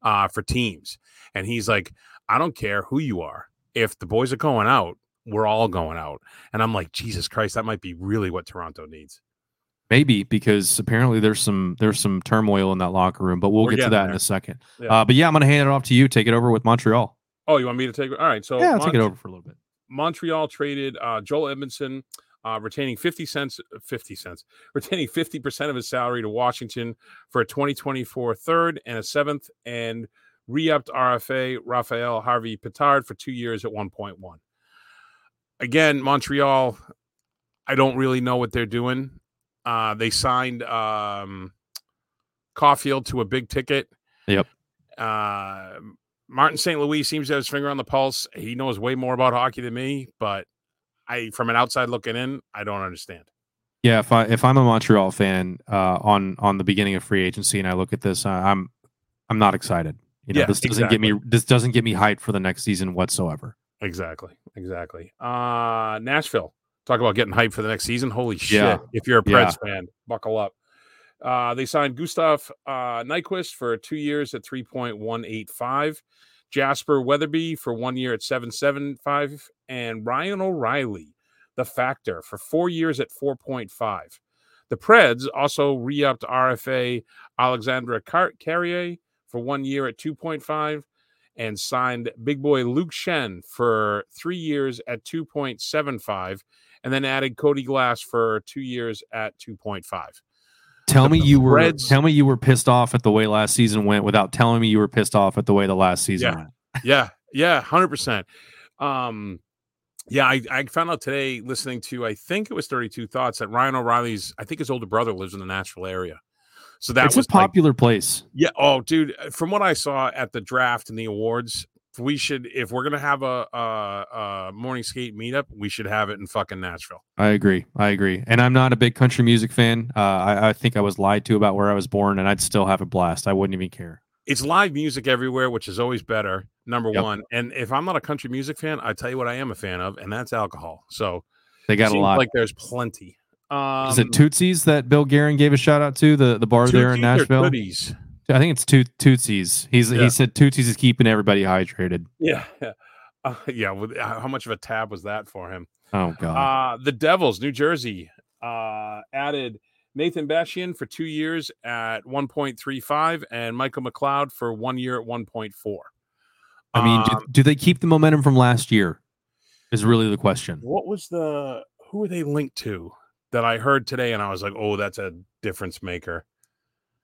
uh, for teams, and he's like, I don't care who you are, if the boys are going out, we're all going out, and I'm like, Jesus Christ, that might be really what Toronto needs. Maybe because apparently there's some there's some turmoil in that locker room, but we'll We're get to that in a second. Yeah. Uh, but yeah, I'm going to hand it off to you. Take it over with Montreal. Oh, you want me to take? it? All right, so yeah, I'll take it over for a little bit. Montreal traded uh, Joel Edmundson, uh, retaining 50 cents, 50 cents, *laughs* retaining 50% of his salary to Washington for a 2024 third and a seventh, and re upped RFA Raphael Harvey Petard for two years at 1.1. Again, Montreal, I don't really know what they're doing. Uh, they signed um, Caulfield to a big ticket. Yep. Uh, Martin St. Louis seems to have his finger on the pulse. He knows way more about hockey than me, but I, from an outside looking in, I don't understand. Yeah, if I if I'm a Montreal fan uh, on on the beginning of free agency and I look at this, uh, I'm I'm not excited. You know, Yeah, this doesn't get me this doesn't get me hyped for the next season whatsoever. Exactly. Exactly. Uh Nashville. Talk about getting hyped for the next season. Holy shit. Yeah. If you're a Yeah. Preds fan, buckle up. Uh they signed Gustav uh Nyquist for two years at 3.185, Jasper Weatherby for one year at 775, and Ryan O'Reilly, the factor, for four years at 4.5. The Preds also re-upped RFA Alexandre Car- Carrier for one year at 2.5 and signed big boy Luke Schenn for three years at 2.75, and then added Cody Glass for two years at 2.5. Tell me you were tell me you were pissed off at the way last season went without telling me you were pissed off at the way the last season Yeah. went. Yeah, yeah, hundred percent. Um, yeah, I, I found out today listening to I think it was 32 Thoughts that Ryan O'Reilly's I think his older brother lives in the Nashville area. So that it's a was like, popular place. Yeah. Oh, dude. From what I saw at the draft and the awards, we should, if we're gonna have a, a, a morning skate meetup, we should have it in fucking Nashville. I agree. I agree. And I'm not a big country music fan. Uh, I, I think I was lied to about where I was born, and I'd still have a blast. I wouldn't even care. It's live music everywhere, which is always better. Number Yep. one. And if I'm not a country music fan, I tell you what I am a fan of, and that's alcohol. So They got a lot. Like there's plenty. Um, Is it Tootsie's that Bill Guerin gave a shout out to the the bar there in Tootsies Nashville? Tooties? I think it's Toot Tootsie's. He's Yeah. he said Tootsie's is keeping everybody hydrated. Yeah. Yeah. Uh, yeah. With, uh, how much of a tab was that for him? Oh god. Uh, the Devils, New Jersey, uh, added Nathan Bastian for two years at 1.35 and Michael McLeod for one year at 1.4. I mean, do, um, do they keep the momentum from last year? Is really the question. what was the who were they linked to that I heard today? And I was like, oh, that's a difference maker.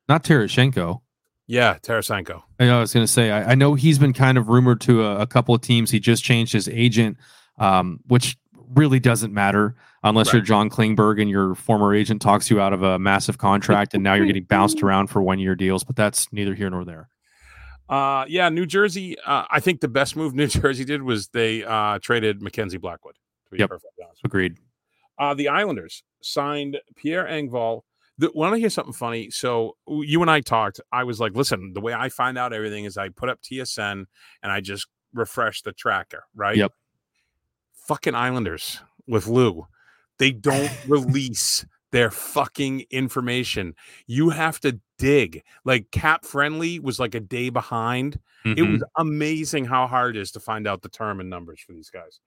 Not Terashenko. Yeah, Tarasenko. I know, I was going to say, I, I know he's been kind of rumored to a, a couple of teams. He just changed his agent, um, which really doesn't matter unless you're John Klingberg and your former agent talks you out of a massive contract, and now you're getting bounced *laughs* around for one year deals. But that's neither here nor there. Uh, yeah, New Jersey. Uh, I think the best move *laughs* New Jersey did was they uh, traded Mackenzie Blackwood. To be Yep. perfectly honest. Agreed. Uh, the Islanders signed Pierre Engvall. The, want to hear something funny? So you and I talked. I was like, listen, the way I find out everything is I put up TSN and I just refresh the tracker, right? Yep. Fucking Islanders with Lou. They don't *laughs* release their fucking information. You have to dig. Like Cap Friendly was like a day behind. It Mhm. was amazing how hard it is to find out the term and numbers for these guys.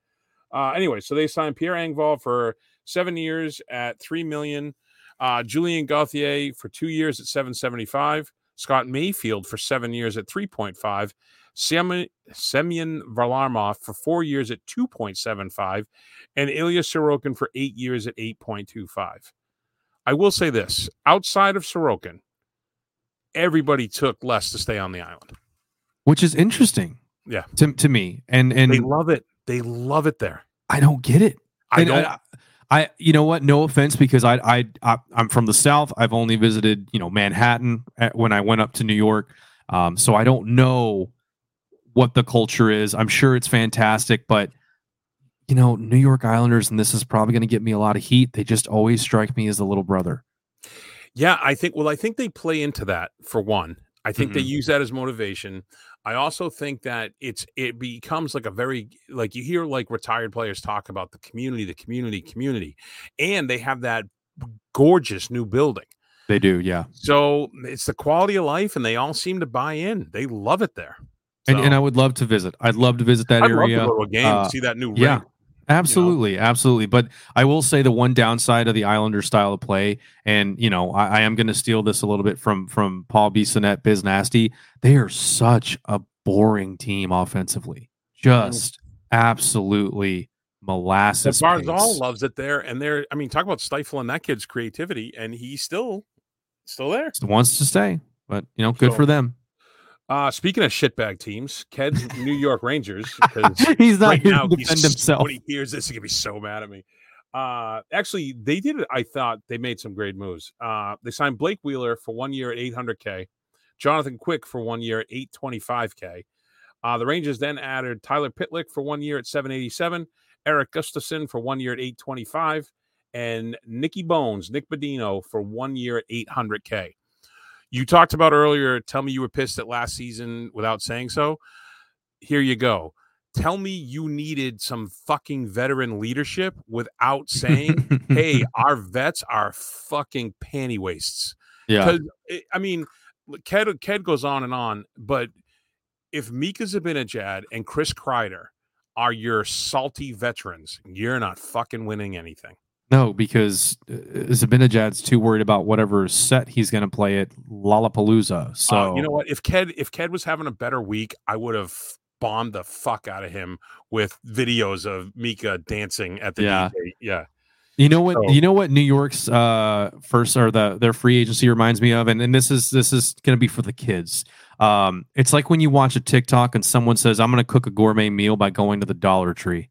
Uh, anyway, so they signed Pierre Engvall for seven years at three million. Uh, Julien Gauthier for two years at seven seventy five. Scott Mayfield for seven years at three point five. Semyon Semyon Varlamov for four years at two point seven five, and Ilya Sorokin for eight years at eight point two five. I will say this: outside of Sorokin, everybody took less to stay on the island. which is interesting. Yeah. To, to me, and and They love it. They love it there. I don't get it. I And don't. I, I, you know what? No offense, because I, I, I, I'm from the South. I've only visited, you know, Manhattan at, when I went up to New York. Um, so I don't know what the culture is. I'm sure it's fantastic, but you know, New York Islanders, and this is probably going to get me a lot of heat. They just always strike me as the little brother. Yeah, I think. Well, I think they play into that for one. I think they use that as motivation. I also think that it's it becomes like a very like you hear like retired players talk about the community, the community, community, and they have that gorgeous new building. They do, yeah. So it's the quality of life, and they all seem to buy in. They love it there. And, and I would love to visit. I'd love to visit that I'd love area. to go to a game uh, see that new yeah. Absolutely, absolutely. But I will say the one downside of the Islander style of play, and you know, I, I am going to steal this a little bit from from Paul Bissonnette, Biz Nasty. They are such a boring team offensively, just absolutely molasses. But Barzal loves it there, and they're. I mean, talk about stifling that kid's creativity, and he's still still there. wants to stay, but you know, good So- for them. Uh, speaking of shitbag teams, Ked's *laughs* New York Rangers. *laughs* He's not right here now, to defend himself. when he hears this, he's gonna be so mad at me. Uh, actually, they did. It, I thought they made some great moves. Uh, they signed Blake Wheeler for one year at 800k, Jonathan Quick for one year at 825k. Uh, the Rangers then added Tyler Pitlick for one year at 787, Erik Gustafsson for one year at 825, and Nicky Bones, Nick Bonino for one year at 800k. You talked about earlier. Tell me you were pissed at last season without saying so. Here you go tell me you needed some fucking veteran leadership without saying, "Hey, *laughs* our vets are fucking panty wastes." Yeah, because eh, I mean, Ked Ked goes on and on, but if Mika Zibanejad and Chris Kreider are your salty veterans, you're not fucking winning anything. No, because uh, Zibanejad's too worried about whatever set he's going to play at Lollapalooza. So uh, you know what? If Ked if Ked was having a better week, I would have bombed the fuck out of him with videos of Mika dancing at the yeah. DJ. Yeah. You know what? So, you know what? New York's uh, first or the their free agency reminds me of, and, and this is this is going to be for the kids. Um, it's like when you watch a TikTok and someone says, "I'm going to cook a gourmet meal by going to the Dollar Tree."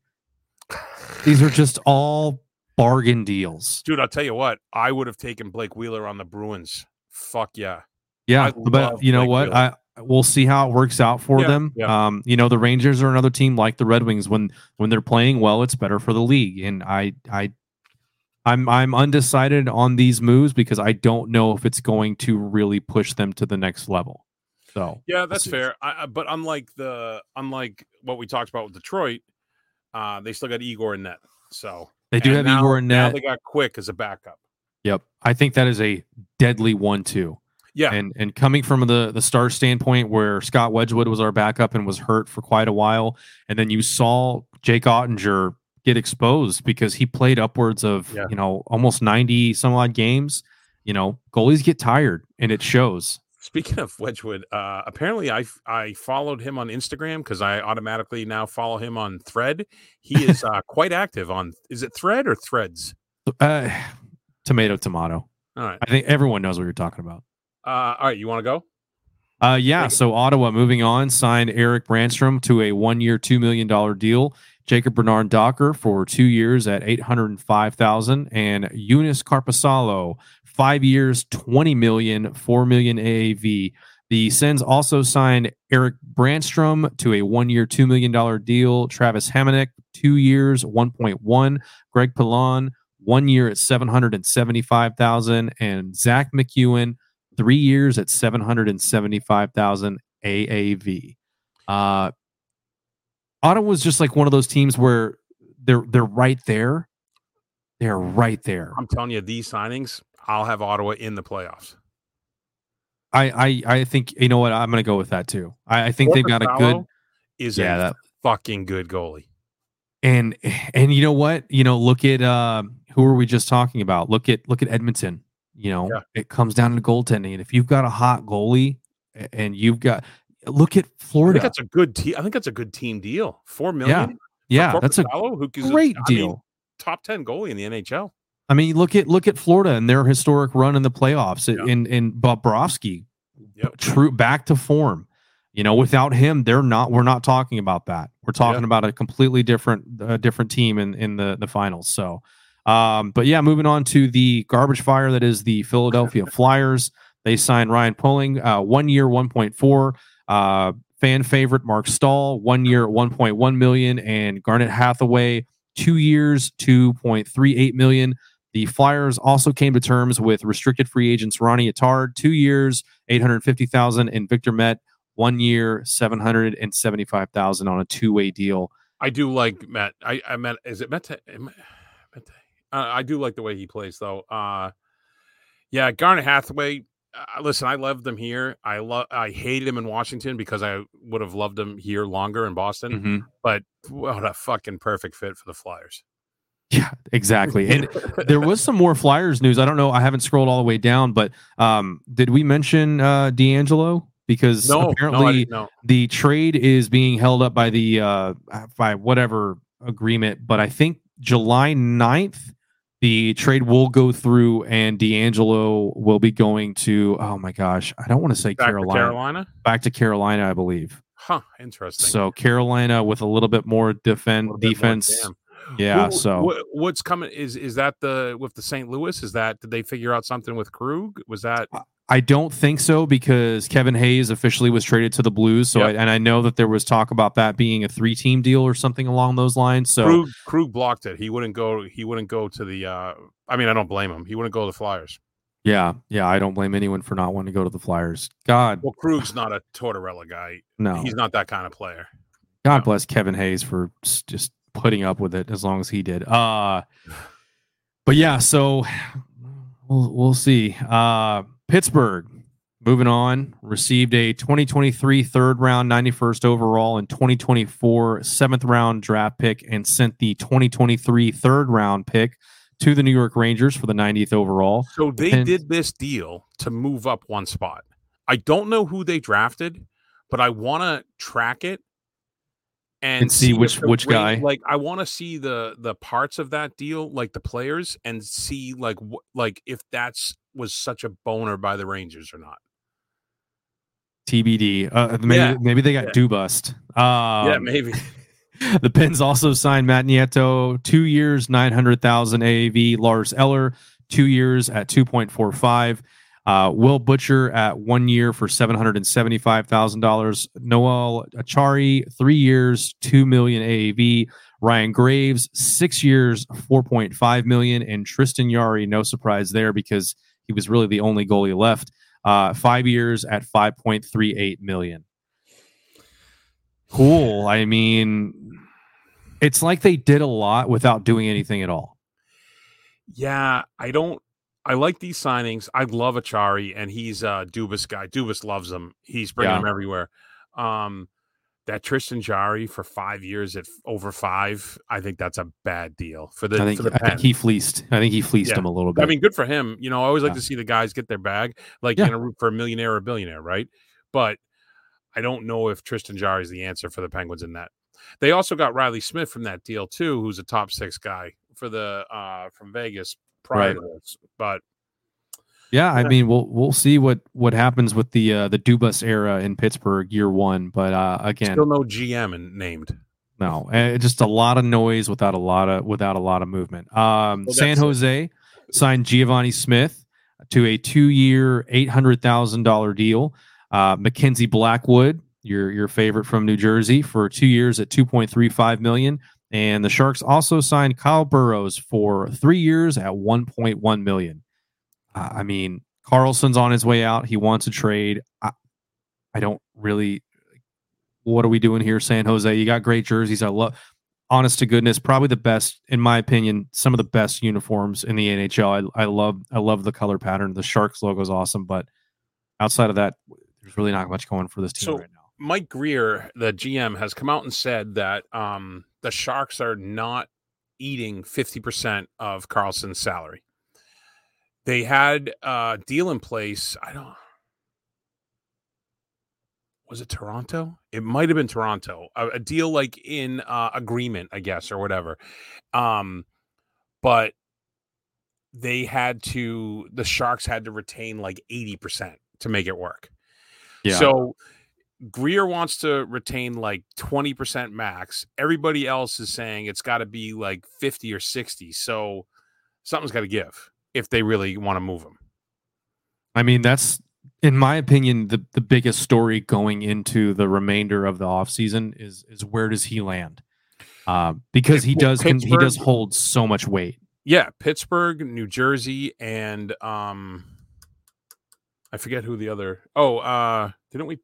These are just all bargain deals, dude. I'll tell you what. I would have taken Blake Wheeler on the Bruins. Fuck yeah. Yeah, but you know Blake what? Wheeler. I we'll see how it works out for yeah, them. Yeah. Um, you know, the Rangers are another team like the Red Wings. When when they're playing well, it's better for the league. And I I I'm I'm undecided on these moves because I don't know if it's going to really push them to the next level. So yeah, that's fair. I, but unlike the unlike what we talked about with Detroit, uh, they still got Igor in net. So they do have now, Igor net. they got Quick as a backup. Yep, I think that is a deadly one-two. Yeah. And and coming from the the star standpoint where Scott Wedgewood was our backup and was hurt for quite a while, and then you saw Jake Oettinger get exposed because he played upwards of yeah. you know almost 90 some odd games. You know, goalies get tired and it shows. Speaking of Wedgewood, uh, apparently I I followed him on Instagram because I automatically now follow him on Thread. He is uh, *laughs* quite active on. Is it Thread or Threads? Uh, *sighs* tomato, tomato. All right. I think everyone knows what you're talking about. Uh, all right, you want to go? Uh, yeah. So Ottawa, moving on, signed Erik Brannstrom to a one-year, two million dollar deal. Jacob Bernard Docker for two years at eight hundred and five thousand, and Joonas Korpisalo five years, twenty million, four million AAV. The Sens also signed Erik Brannstrom to a one-year, two million dollar deal. Travis Hamonic, two years, one point one. Greg Pilon, one year at seven hundred and Zach McEwen, three years at 775,000 AAV. Uh, was just like one of those teams where they're they're right there. They're right there. I'm telling you, these signings, I'll have Ottawa in the playoffs. I I, I think you know what I'm going to go with that too. I, I think they've got a good is yeah, a that, fucking good goalie. And and you know what? You know, look at uh, who are we just talking about? Look at look at Edmonton. You know, yeah. it comes down to goaltending. And if you've got a hot goalie and you've got look at Florida. I think that's a good team. I think that's a good team deal. Four million. Yeah, yeah that's a who great deal. Mean, top ten goalie in the NHL. I mean, look at look at Florida and their historic run in the playoffs. Yeah. In in Bobrovsky, yep. true back to form. You know, without him, they're not. We're not talking about that. We're talking yeah. about a completely different uh, different team in in the the finals. So um, but yeah, moving on to the garbage fire that is the Philadelphia *laughs* Flyers. They signed Ryan Poehling, uh, one year, 1.4. Uh, fan favorite Mark Staal, one year, 1.1 million, and Garnet Hathaway, two years, 2.38 million. The Flyers also came to terms with restricted free agents Ronnie Attard, two years, 850,000, and Victor Met, one year, 775,000 on a two way deal. I do like Matt. I, I meant, is it Mete? Uh, I do like the way he plays, though. Uh, yeah, Garnet Hathaway. Uh, listen, I loved him here. I love. I hated him in Washington because I would have loved him here longer in Boston. Mm-hmm. But what a fucking perfect fit for the Flyers. *laughs* Yeah, exactly. And there was some more Flyers news. I don't know. I haven't scrolled all the way down, but um, did we mention uh, DeAngelo? Because no, apparently no, the trade is being held up by the uh, by whatever agreement. But I think July 9th the trade will go through and D'Angelo will be going to oh my gosh, I don't want to say Back Carolina. Carolina? Back to Carolina, I believe. Huh, interesting. So Carolina with a little bit more defend defense. More, Yeah. Who- so wha- what's coming is is that the with the St. Louis? Is that did they figure out something with Krug? Was that I don't think so because Kevin Hayes officially was traded to the Blues. So, Yep. I, and I know that there was talk about that being a three team deal or something along those lines. So, Krug? Krug blocked it. He wouldn't go. He wouldn't go to the. uh I mean, I don't blame him. He wouldn't go to the Flyers. yeah, yeah, I don't blame anyone for not wanting to go to the Flyers. God, Well, Krug's not a Tortorella guy. no. He's not that kind of player. God no. bless Kevin Hayes for just putting up with it as long as he did. Uh, but yeah, so we'll we'll see. Uh, Pittsburgh moving on received a 2023 third round 91st overall and 2024 seventh round draft pick and sent the 2023 third round pick to the New York Rangers for the 90th overall. So they Depends- did this deal to move up one spot. I don't know who they drafted, but I want to track it and, And see if which- which Ra- guy. Like I want to see the the parts of that deal, like the players, and see like wh- like if that's was such a boner by the Rangers or not. TBD. Uh, maybe Yeah. maybe they got Yeah. do bust. Um, yeah, maybe. *laughs* the Pens also signed Matt Nieto, two years, 900,000 AAV. Lars Eller, two years at 2.45. Uh, Will Butcher at one year for $775,000. Noel Acciari, three years, 2 million AAV. Ryan Graves, six years, 4.5 million. And Tristan Jarry, no surprise there because he was really the only goalie left. Uh, five years at 5.38 million cool. I mean, it's like they did a lot without doing anything at all. Yeah, I don't. I like these signings. I love Acciari, and he's a Dubas guy. Dubas loves him. He's bringing Yeah. him everywhere. Um, that Tristan Jarry for five years at over five, I think that's a bad deal for the I think for the I think he fleeced. I think he fleeced Yeah. him a little bit. I mean, good for him. You know, I always like Yeah. to see the guys get their bag, like Yeah. you're gonna root for a millionaire or a billionaire, right? But I don't know if Tristan Jarry is the answer for the Penguins in that. They also got Reilly Smith from that deal too, who's a top six guy for the uh from Vegas prior Right. to this. But yeah, I mean, we'll we'll see what what happens with the uh, the Dubas era in Pittsburgh year one. But uh, again, still no GM and named. no, uh, just a lot of noise without a lot of without a lot of movement. Um, Well, San Jose signed Givani Smith to a two-year, eight hundred thousand dollar deal. Uh, Mackenzie Blackwood, your your favorite from New Jersey, for two years at two point three five million. And the Sharks also signed Kyle Burroughs for three years at one point one million. Uh, I mean, Karlsson's on his way out. He wants a trade. I, I don't really. What are we doing here, San Jose? You got great jerseys. I love. Honest to goodness, probably the best, in my opinion, some of the best uniforms in the NHL. I, I love, I love the color pattern. The Sharks logo is awesome, but outside of that, there's really not much going for this team So- right now. Mike Grier, the GM, has come out and said that um, the Sharks are not eating 50% of Karlsson's salary. They had a deal in place. I don't. Was it Toronto? It might have been Toronto. A, a deal like in uh, agreement, I guess, or whatever. Um, but they had to. The Sharks had to retain like 80% to make it work. Yeah. So Grier wants to retain like 20% max. Everybody else is saying it's got to be like 50 or 60. So something's got to give if they really want to move him. I mean, that's in my opinion the the biggest story going into the remainder of the offseason is is where does he land? Uh, because he does he does hold so much weight. Yeah, Pittsburgh, New Jersey, and um I forget who the other. Oh, uh didn't we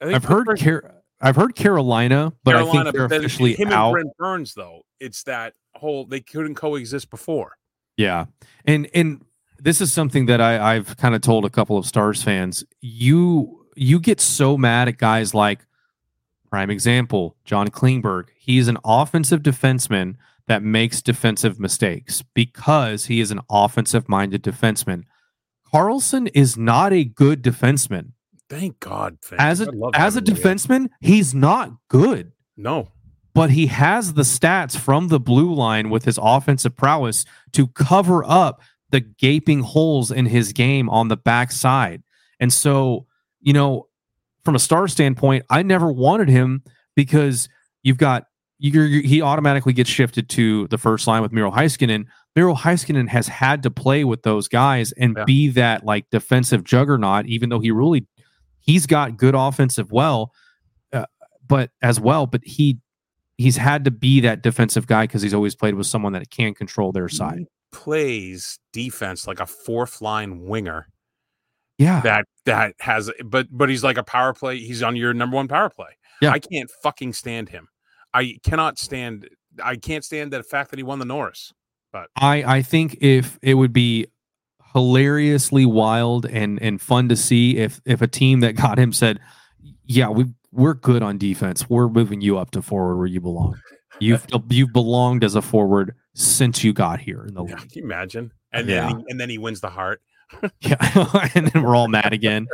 I I've heard Pittsburgh- Car- I've heard Carolina, but I think they're officially him out. and Brent Burns though. It's that whole they couldn't coexist before. Yeah, and and this is something that I, I've kind of told a couple of Stars fans. You you get so mad at guys like prime example John Klingberg. He's an offensive defenseman that makes defensive mistakes because he is an offensive minded defenseman. Karlsson is not a good defenseman. Thank God. Vince. As a as a defenseman, he's not good. No. but he has the stats from the blue line with his offensive prowess to cover up the gaping holes in his game on the backside. And so, you know, from a star standpoint, I never wanted him because you've got you're, you're- he automatically gets shifted to the first line with Miro Heiskanen. Miro Heiskanen has had to play with those guys and Yeah. be that like defensive juggernaut, even though he really he's got good offensive well, uh, but as well, but he he's had to be that defensive guy because he's always played with someone that can control their side. He plays defense like a fourth line winger Yeah, that that has but but he's like a power play he's on your number one power play Yeah. i can't fucking stand him i cannot stand i can't stand the fact that he won the norris But I I think if it would be hilariously wild and and fun to see if if a team that got him said, "Yeah, we we're good on defense. We're moving you up to forward where you belong. You've *laughs* you've belonged as a forward since you got here in the yeah, league." can you imagine and Yeah. then he, and then he wins the Hart *laughs* Yeah, *laughs* and then we're all mad again.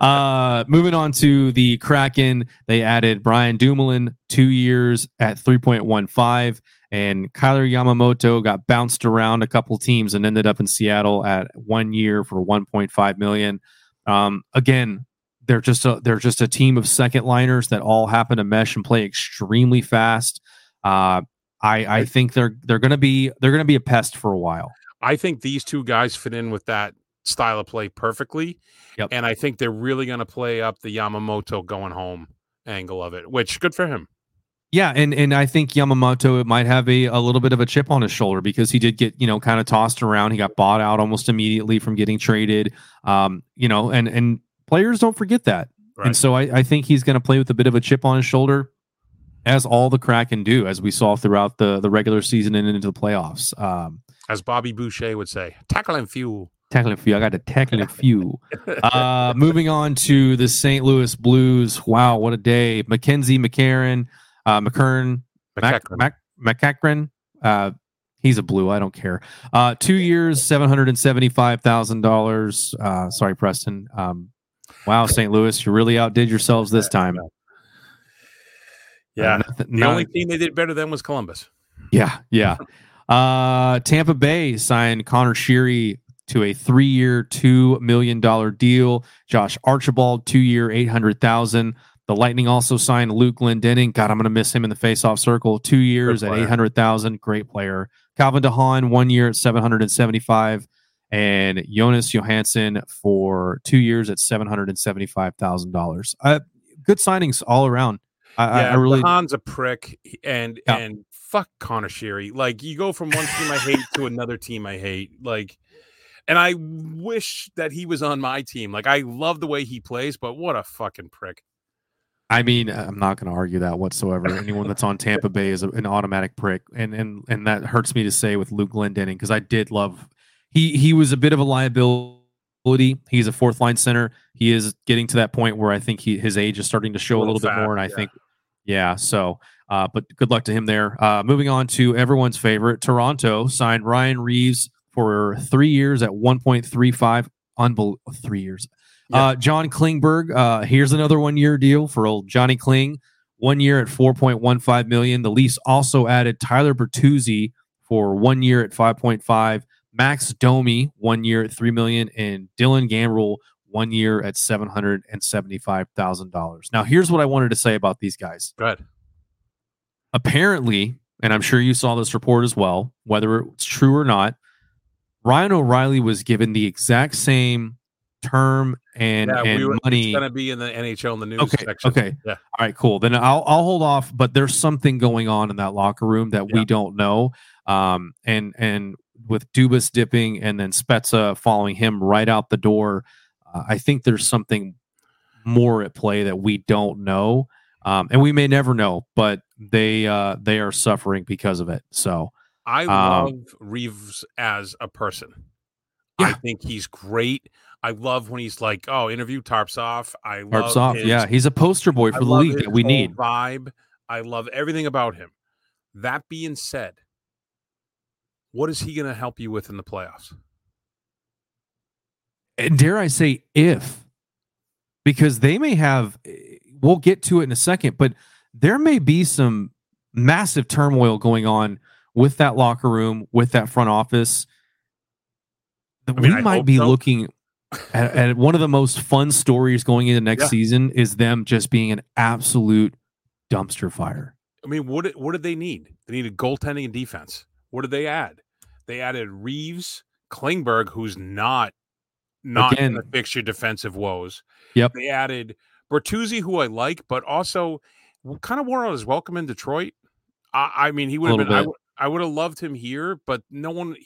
Uh, moving on to the Kraken, they added Brian Dumoulin, two years at three point one five, and Kailer Yamamoto got bounced around a couple teams and ended up in Seattle at one year for one point five million. Um, again, they're just a they're just a team of second liners that all happen to mesh and play extremely fast. Uh, I I think they're they're gonna be they're gonna be a pest for a while. i think these two guys fit in with that style of play perfectly Yep. and i think they're really going to play up the yamamoto going home angle of it which good for him Yeah, and and I think Yamamoto might have a, a little bit of a chip on his shoulder because he did get you know kind of tossed around. He got bought out almost immediately from getting traded. Um, you know, and and players don't forget that, Right. and so I, I think he's going to play with a bit of a chip on his shoulder, as all the Kraken do, as we saw throughout the the regular season and into the playoffs. Um, as bobby boucher would say tackle and fuel tackling few. I got to tackling few. *laughs* Uh, moving on to the St. Louis Blues. Wow, what a day! Mackenzie McCarron, uh, McKern, McEachran. Mac, McEachran, uh, he's a blue. I don't care. Uh, two years, seven hundred and seventy-five thousand dollars. Uh, sorry, Preston. Um, wow, St. Louis, you really outdid yourselves this time. yeah Uh, nothing- the only team they did better than was columbus yeah, yeah. *laughs* Uh, Tampa Bay signed Connor Sheary to a three-year, two million dollar deal. Josh Archibald, two-year, eight hundred thousand. The Lightning also signed Luke Glendening. God, I'm going to miss him in the face-off circle. Two years at eight hundred thousand. Great player. Calvin DeHaan, one year at seven hundred and seventy-five, and Jonas Johansson for two years at seven hundred and seventy-five thousand dollars. Uh, good signings all around. I, I- yeah, I really Han's a prick, and Yeah. and fuck Connor Sheary. Like you go from one team I hate to another team I hate. Like, and I wish that he was on my team. Like I love the way he plays, but what a fucking prick. I mean, I'm not going to argue that whatsoever. Anyone that's on Tampa Bay is a, an automatic prick, and and and that hurts me to say with Luke Glendening because I did love. He he was a bit of a liability. He's a fourth line center. He is getting to that point where I think he his age is starting to show a little little, bit more, and I yeah. think, yeah. So, uh, but good luck to him there. Uh, moving on to everyone's favorite, Toronto signed Ryan Reaves for three years at 1.35. Unbelievable, three years. Yeah. Uh, John Klingberg, uh, here's another one year deal for old Johnny Kling, one year at 4.15 million. The Leafs also added Tyler Bertuzzi for one year at 5.5, Max Domi, one year at 3 million, and Dylan Gambrell, one year at $775,000. Now, here's what I wanted to say about these guys. Good. Apparently, and I'm sure you saw this report as well, whether it's true or not, Ryan O'Reilly was given the exact same term and, Yeah, and we were money. going to be in the NHL in the news Okay, section. okay. Yeah. All right, cool. Then I'll I'll hold off. But there's something going on in that locker room that Yeah. we don't know. Um, and and with Dubas dipping and then Spezza following him right out the door, uh, I think there's something more at play that we don't know. Um, and we may never know, but they uh, they are suffering because of it. So I Um, love Reaves as a person. Yeah. I think he's great. I love when he's like, "Oh, interview tarps off." I love Harps off, his- yeah, he's a poster boy I for the league that we need. Vibe. I love everything about him. That being said, what is he going to help you with in the playoffs? and dare I say if because they may have eh, we'll get to it in a second but there may be some massive turmoil going on with that locker room with that front office mean, we I might be so. looking at, at one of the most fun stories going into next Yeah. season is them just being an absolute dumpster fire I mean, what did, what did they need? They needed goaltending and defense. What did they add? They added Reaves, Klingberg, who's not not Again. going to fix defensive woes. Yep. They added Bertuzzi, who I like, but also kind of wore out his welcome in Detroit. I, I mean, he would have been. I, I would have loved him here, but no one.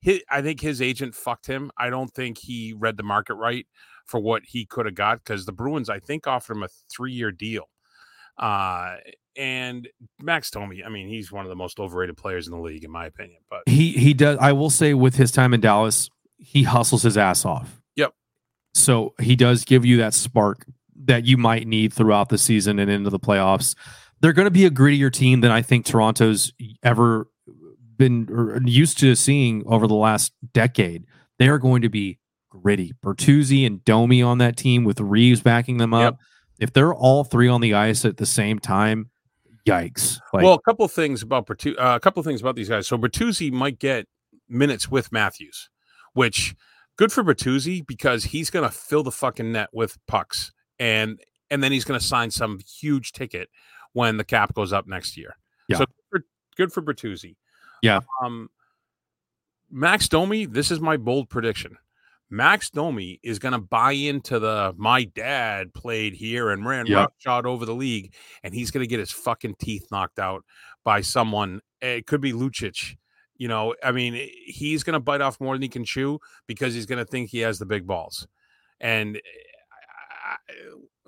He, I think his agent fucked him. I don't think he read the market right for what he could have got because the Bruins, I think, offered him a three-year deal. Uh, and Max Domi, I mean, he's one of the most overrated players in the league, in my opinion. But he he does i will say with his time in dallas he hustles his ass off Yep. so he does give you that spark that you might need throughout the season and into the playoffs they're going to be a grittier team than i think toronto's ever been used to seeing over the last decade. They are going to be gritty. Bertuzzi and domi on that team with reaves backing them up. If they're all three on the ice at the same time yikes. Like well, a couple things about Bertu- uh, a couple things about these guys. So Bertuzzi might get minutes with Matthews, which good for Bertuzzi because he's going to fill the fucking net with pucks, and and then he's going to sign some huge ticket when the cap goes up next year. Yeah. So good for, good for Bertuzzi. Yeah. Um, Max Domi, this is my bold prediction. Max Domi is going to buy into the my dad played here and ran Yep. shot over the league, and he's going to get his fucking teeth knocked out by someone. It could be Lucic. You know, I mean, eh, he's going to bite off more than he can chew because he's going to think he has the big balls, and eh,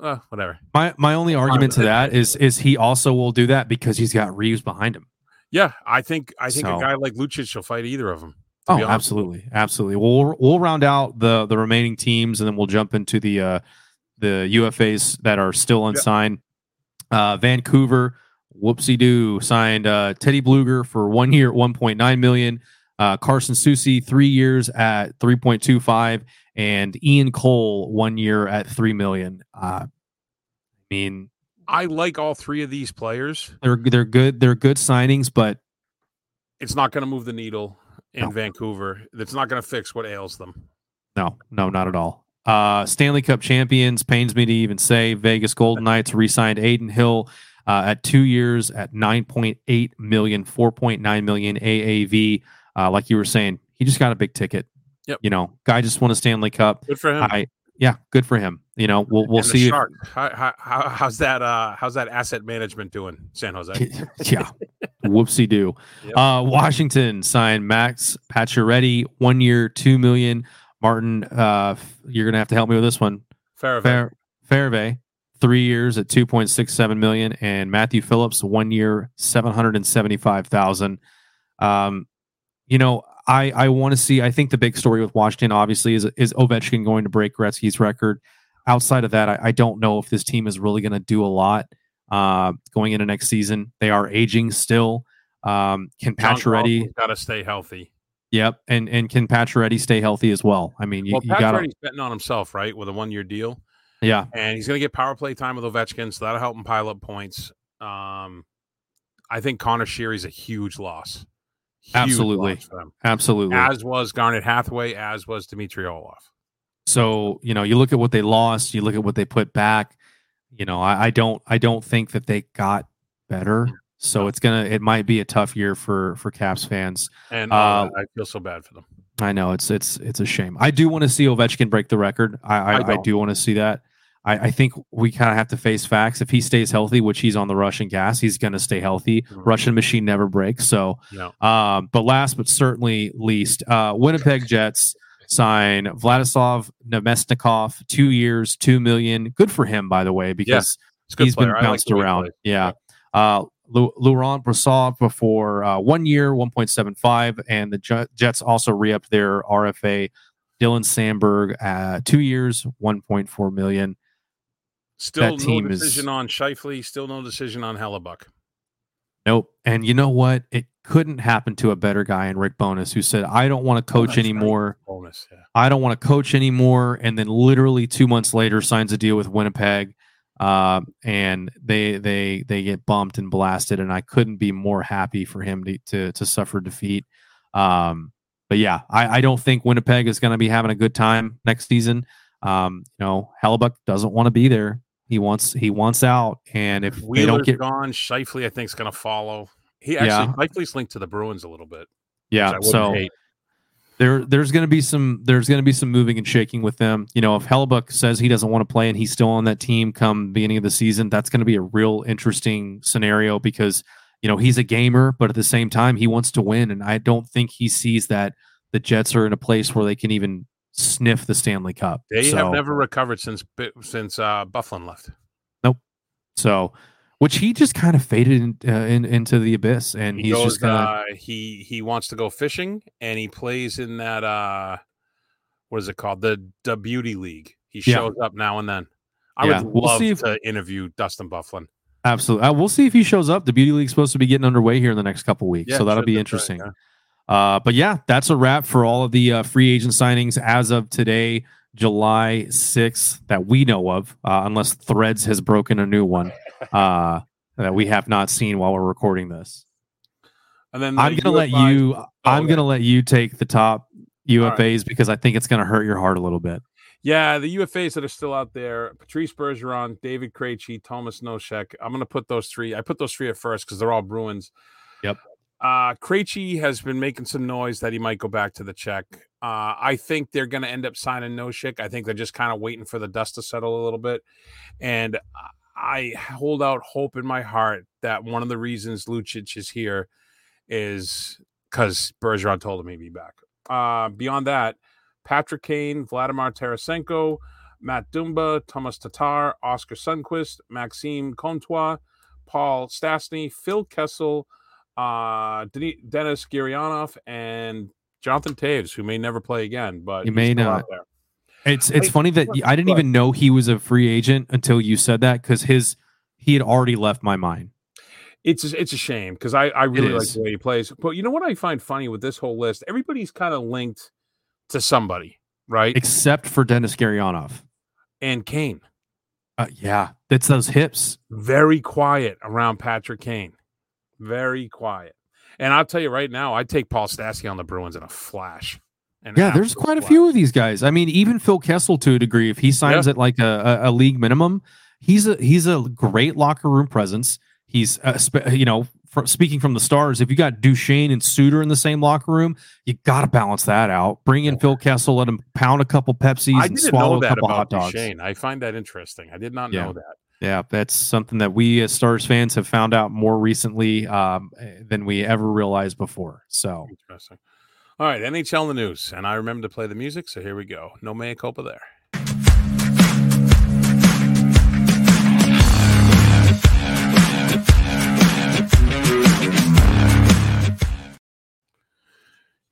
uh, whatever. My my only argument to that is is he also will do that because he's got Reaves behind him. Yeah, I think I think So- a guy like Lucic will fight either of them. Oh, absolutely, absolutely. We'll we'll round out the the remaining teams and then we'll jump into the uh the UFAs that are still unsigned. Uh, Vancouver, whoopsie doo, signed uh, Teddy Blueger for one year, at one point nine million. Uh, Carson Soucy, three years at three point two five, and Ian Cole, one year at three million. Uh, I mean, I like all three of these players. they're they're good. They're good signings, but It's not going to move the needle in No. Vancouver. It's not going to fix what ails them. No, no, not at all. Uh, Stanley Cup champions pains me to even say. Vegas Golden Knights re-signed Adin Hill uh, at two years at 9.8 million, 4.9 million AAV. Uh, like you were saying, he just got a big ticket. Yep. You know, guy just won a Stanley Cup. Good for him. I yeah, good for him. You know, we'll we'll see. If. How, how, how, how's that? Uh, how's that asset management doing, San Jose? *laughs* yeah, whoopsie doo. Yep. Uh, Washington signed Max Pacioretty, one year, two million. Martin, uh, you're gonna have to help me with this one. Fair, Fair Fairvey, three years at two point six seven million, and Matthew Phillips, one year, seven hundred and seventy five thousand. Um, you know, I I want to see. I think the big story with Washington, obviously, is is Ovechkin going to break Gretzky's record. Outside of that, I, I don't know if this team is really going to do a lot uh, going into next season. They are aging still. Um, can Pacioretty? got to stay healthy. Yep, and and can Pacioretty stay healthy as well? I mean, you, well, you got to. Betting on himself, right, with a one-year deal, Yeah, and he's going to get power play time with Ovechkin, so that'll help him pile up points. Um, I think Connor Sheary's a huge loss. Absolutely. loss for them. absolutely. As was Garnet Hathaway, as was Dmitry Orlov. So you know, you look at what they lost, you look at what they put back. You know, I, I don't, I don't think that they got better. So it's gonna, it might be a tough year for for Caps fans. And Uh, oh, I feel so bad for them. I know it's it's it's a shame. I do want to see Ovechkin break the record. I I, I I, do want to see that. I, I think we kind of have to face facts. If he stays healthy, which he's on the Russian gas, he's going to stay healthy. Mhm. Russian machine never breaks. So, No. um, but last but certainly least, uh, Winnipeg Jets sign Vladislav Namestnikov, two years, two million. Good for him, by the way, because good he's player. been like bounced he around. Yeah. Uh, Laurent Brossoit before uh, one year, 1.75. And the Jets also re upped their RFA. Dylan Samberg, uh, two years, 1.4 million. Still no is- decision on Scheifele. Still no decision on Hellebuyck. Nope. And you know what? It couldn't happen to a better guy in Rick Bowness who said, I don't want to coach that's right. anymore. Bowness. Yeah. I don't want to coach anymore. And then literally two months later signs a deal with Winnipeg. Uh, and they they they get bumped and blasted. And I couldn't be more happy for him to to, to suffer defeat. Um, but yeah, I, I don't think Winnipeg is going to be having a good time next season. Um, you know, Hellebuyck doesn't want to be there. He wants he wants out, and if they don't get gone, Scheifele I think is going to follow. He actually Yeah. Scheifele's linked to the Bruins a little bit. yeah, so hate. there there's going to be some there's going to be some moving and shaking with them. You know, if Hellebuyck says he doesn't want to play and he's still on that team come beginning of the season, that's going to be a real interesting scenario because you know he's a gamer, but at the same time he wants to win, and I don't think he sees that the Jets are in a place where they can even sniff the Stanley Cup. they So- have never recovered since since uh, Byfuglien left. Nope. So, which he just kind of faded in, uh, in into the abyss, and He he's goes, just gonna. uh, he he wants to go fishing, and he plays in that uh, what is it called? The the beauty league. He Yeah. shows up now and then. I Yeah, would we'll love if- to interview Dustin Byfuglien. Absolutely, uh, we'll see if he shows up. The beauty league's supposed to be getting underway here in the next couple weeks, so that'll be right, interesting. yeah. Uh, but yeah, that's a wrap for all of the uh, free agent signings as of today, July 6th, that we know of, uh, unless Threads has broken a new one *laughs* uh, that we have not seen while we're recording this. And then I'm going to let you. I'm okay. going to let you take the top right. UFAs because I think it's going to hurt your heart a little bit. Yeah, the UFAs that are still out there: Patrice Bergeron, David Krejci, Thomas Noshek. I'm going to put those three. I put those three at first because they're all Bruins. Yep. Uh, Krejci has been making some noise that he might go back to the Czech. Uh, I think they're going to end up signing Noshek. I think they're just kind of waiting for the dust to settle a little bit, and I hold out hope in my heart that one of the reasons Lucic is here is because Bergeron told him he'd be back. Uh, beyond that, Patrick Kane, Vladimir Tarasenko, Matt Dumba, Thomas Tatar, Oskar Sundqvist, Maxime Comtois, Paul Stastny, Phil Kessel, uh, Denis Gurianov, and Jonathan Toews, who may never play again, but you may still not. out there. It's it's Wait, funny that I didn't even know he was a free agent until you said that because his he had already left my mind. It's it's a shame because I, I really like the way he plays. But you know what I find funny with this whole list? Everybody's kind of linked to somebody, right? except for Denis Gurianov. and Kane. Uh, yeah, it's those hips. very quiet around Patrick Kane. Very quiet. And I'll tell you right now, I'd take Paul Stastny on the Bruins in a flash. An Yeah, there's quite a few of these guys. I mean, even Phil Kessel to a degree, if he signs at like a, a, a league minimum, he's a he's a great locker room presence. He's uh, spe- you know, speaking from the stars, if you got Duchene and Suter in the same locker room, you got to balance that out. Bring in Phil Kessel, let him pound a couple Pepsis and swallow a couple hot dogs. Duchene. I find that interesting. I did not Yeah. know that. Yeah, that's something that we as Stars fans have found out more recently um, than we ever realized before. So Interesting. All right, NHL in the news. And I remember to play the music, so here we go. No mea culpa there.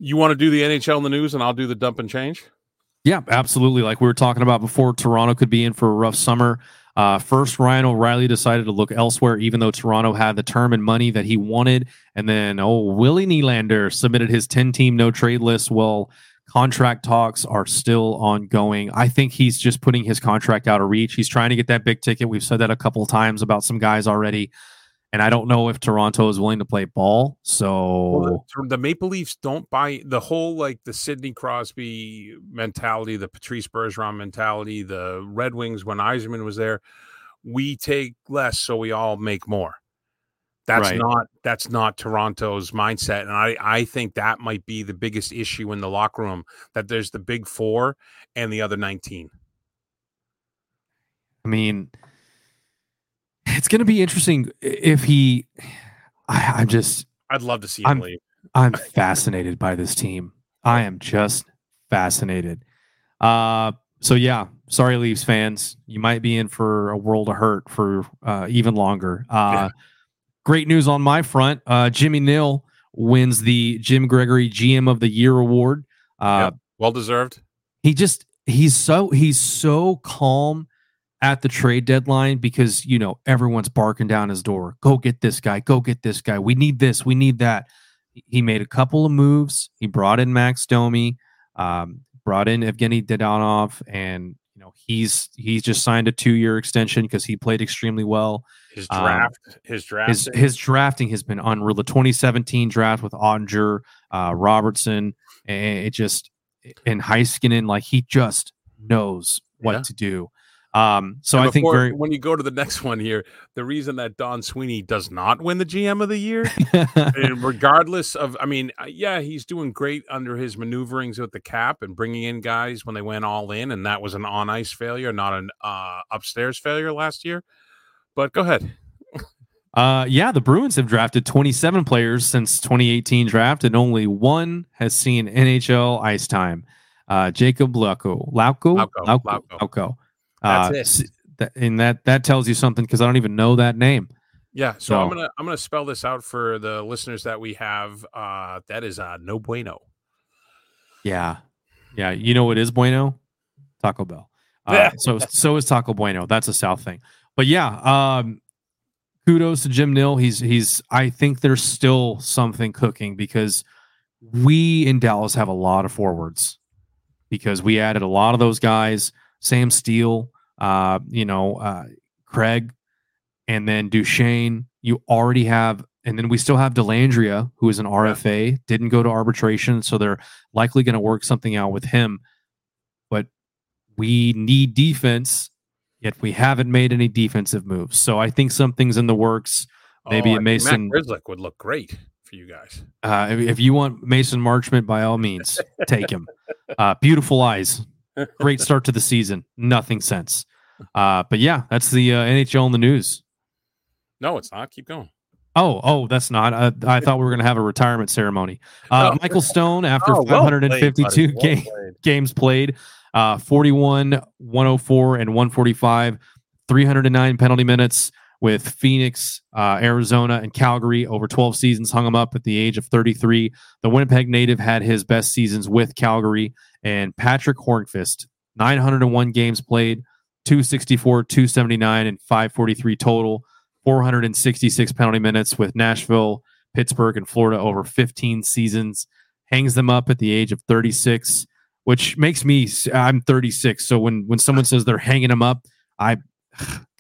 You want to do the NHL in the news and I'll do the dump and change? Yeah, absolutely. Like we were talking about before, Toronto could be in for a rough summer. Uh, first, Ryan O'Reilly decided to look elsewhere, even though Toronto had the term and money that he wanted. And then, oh, Willie Nylander submitted his 10 team no trade list. Well, contract talks are still ongoing. I think he's just putting his contract out of reach. He's trying to get that big ticket. We've said that a couple times about some guys already. And I don't know if Toronto is willing to play ball. So, Well, the, the Maple Leafs don't buy the whole like the Sidney Crosby mentality, the Patrice Bergeron mentality, the Red Wings when Yzerman was there. We take less, so we all make more. That's Right. not that's not Toronto's mindset, and I I think that might be the biggest issue in the locker room that there's the big four and the other nineteen. I mean, it's going to be interesting if he. I, I'm just, I'd love to see him I'm- leave. I'm fascinated by this team. I am just fascinated. Uh, so yeah, sorry, Leafs fans, you might be in for a world of hurt for uh, even longer. Uh, Yeah. Great news on my front. Uh, Jimmy Nill wins the Jim Gregory GM of the Year award. Uh, Yep. Well deserved. he just he's so he's so calm at the trade deadline because you know everyone's barking down his door go get this guy go get this guy we need this we need that he made a couple of moves he brought in max domi um, brought in evgeny Dadonov, and you know he's he's just signed a two-year extension because he played extremely well His Um, draft, his draft, his his drafting has been unreal. The 2017 draft with Oettinger, uh, Robertson, and it just and Heiskanen, like he just knows what Yeah. to do. Um, so And I think very when you go to the next one here, the reason that Don Sweeney does not win the GM of the year, *laughs* regardless of, I mean, uh, yeah, he's doing great under his maneuverings with the cap and bringing in guys when they went all in, and that was an on ice failure, not an uh, upstairs failure last year. But go ahead. Uh, yeah, the Bruins have drafted 27 players since 2018 draft, and only one has seen NHL ice time. Uh, Jakub Lauko, Lauko, Lauko, Lauko. That's Uh, it. and that that tells you something because I don't even know that name. Yeah, so I'm gonna I'm gonna spell this out for the listeners that we have. Uh, that is uh, no bueno. Yeah, yeah. You know what is bueno? Taco Bell. Uh, so so is Taco Bueno. That's a South thing. But yeah, um, kudos to Jim Nill. He's he's. I think there's still something cooking because we in Dallas have a lot of forwards because we added a lot of those guys. Sam Steel, uh, you know, uh, Craig, and then Duchene. You already have, and then we still have Dellandrea, who is an RFA, didn't go to arbitration, so they're likely going to work something out with him. But we need defense, yet we haven't made any defensive moves. So I think something's in the works. Maybe Oh, a Mason- Matt Grzelcyk would look great for you guys. Uh, if, if you want Mason Marchment, by all means, *laughs* take him. Uh, beautiful eyes, *laughs* great start to the season. Nothing since. Uh, but yeah, that's the uh, NHL in the news. No, it's not. Keep going. Oh, oh, that's not. Uh, I thought we were going to have a retirement ceremony. Uh, Oh. Michael Stone, after Oh, well played, 552 buddy. Well games. played. games played uh 41 104 and 145 309 penalty minutes with phoenix uh, arizona and calgary over 12 seasons hung him up at the age of 33 the winnipeg native had his best seasons with calgary and patrick Hornqvist, 901 games played 264 279 and 543 total. 466 penalty minutes with nashville pittsburgh and florida over 15 seasons. Hangs them up at the age of 36 which makes me i'm 36 so when when someone says they're hanging them up i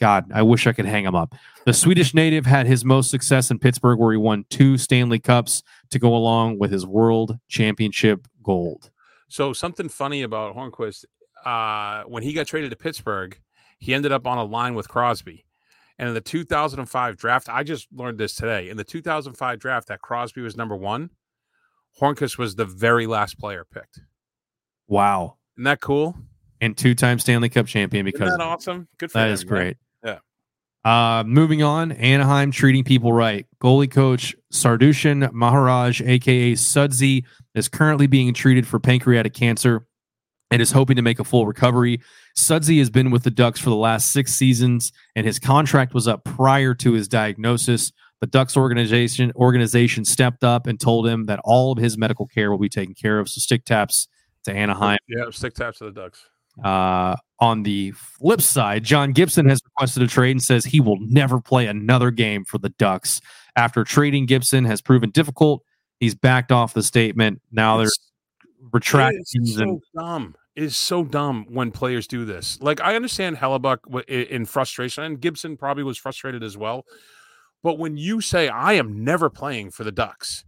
god i wish i could hang him up the swedish native had his most success in pittsburgh where he won two stanley cups to go along with his world championship gold So something funny about Hornqvist, uh, when he got traded to Pittsburgh, he ended up on a line with Crosby. And in the 2005 draft, I just learned this today. In the 2005 draft, that Crosby was number one. Hornqvist was the very last player picked. wow Isn't that cool? And two-time stanley cup champion Isn't because that awesome? Good for That him, is great. Yeah. Uh, moving on, Anaheim treating people right. Goalie coach Sudarshan Maharaj, aka Sudsy, is currently being treated for pancreatic cancer and is hoping to make a full recovery. Sudsy has been with the Ducks for the last six seasons, and his contract was up prior to his diagnosis. The Ducks organization organization stepped up and told him that all of his medical care will be taken care of. So stick taps to Anaheim. Yeah, stick taps to the Ducks. Uh, on the flip side, John Gibson has requested a trade and says he will never play another game for the Ducks. After trading Gibson has proven difficult, he's backed off the statement. Now they're It's- so and dumb. It is so dumb when players do this. Like I understand Hellebuyck in frustration, and Gibson probably was frustrated as well. But when you say I am never playing for the Ducks,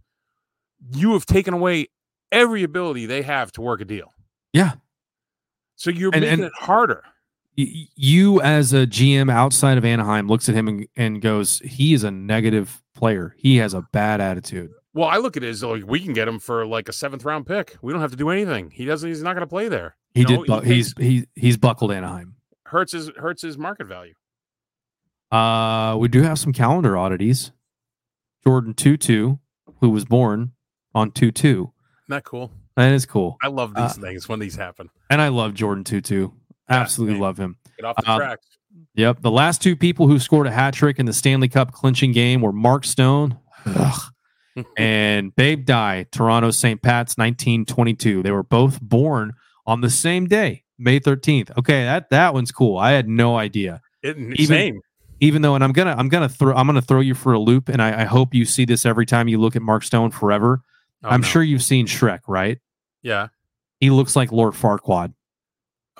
you have taken away every ability they have to work a deal. yeah. So you're And- making and- it harder. You as a GM outside of Anaheim looks at him and, and goes, he is a negative player. He has a bad attitude. Well, I look at it as like we can get him for like a seventh round pick. We don't have to do anything. He doesn't. He's not going to play there. He You did. know, bu- he he's he he's buckled Anaheim. Hurts his hurts his market value. Uh, we do have some calendar oddities. Jordan Tootoo, who was born on two two. Isn't that cool? That is cool. I love Uh, these things when these happen. And I love Jordan Tootoo. Absolutely love him. Get off the uh, tracks. Yep. The last two people who scored a hat trick in the Stanley Cup clinching game were Mark Stone *laughs* and Babe Dye, Toronto St. Pat's 1922. They were both born on the same day, May 13th. Okay, that that one's cool. I had no idea. It, even- same. Even though, and I'm gonna I'm gonna throw I'm gonna throw you for a loop, and I, I hope you see this every time you look at Mark Stone forever. Oh, I'm no. sure you've seen Shrek, right? Yeah. He looks like Lord Farquaad,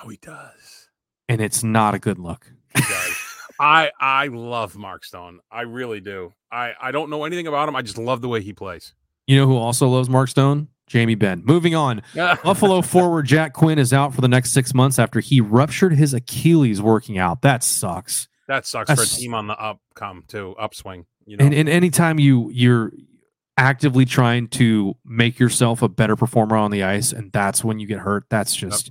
Oh, he does. and it's not a good look. He does. I I love Mark Stone. I really do. I I don't know anything about him. I just love the way he plays. You know who also loves Mark Stone? Jamie Benn. Moving on. *laughs* Buffalo forward Jack Quinn is out for the next six months after he ruptured his Achilles working out. That sucks. That sucks That's- for a team on the up come too upswing. You know, And, and anytime you you're actively trying to make yourself a better performer on the ice, and that's when you get hurt, that's just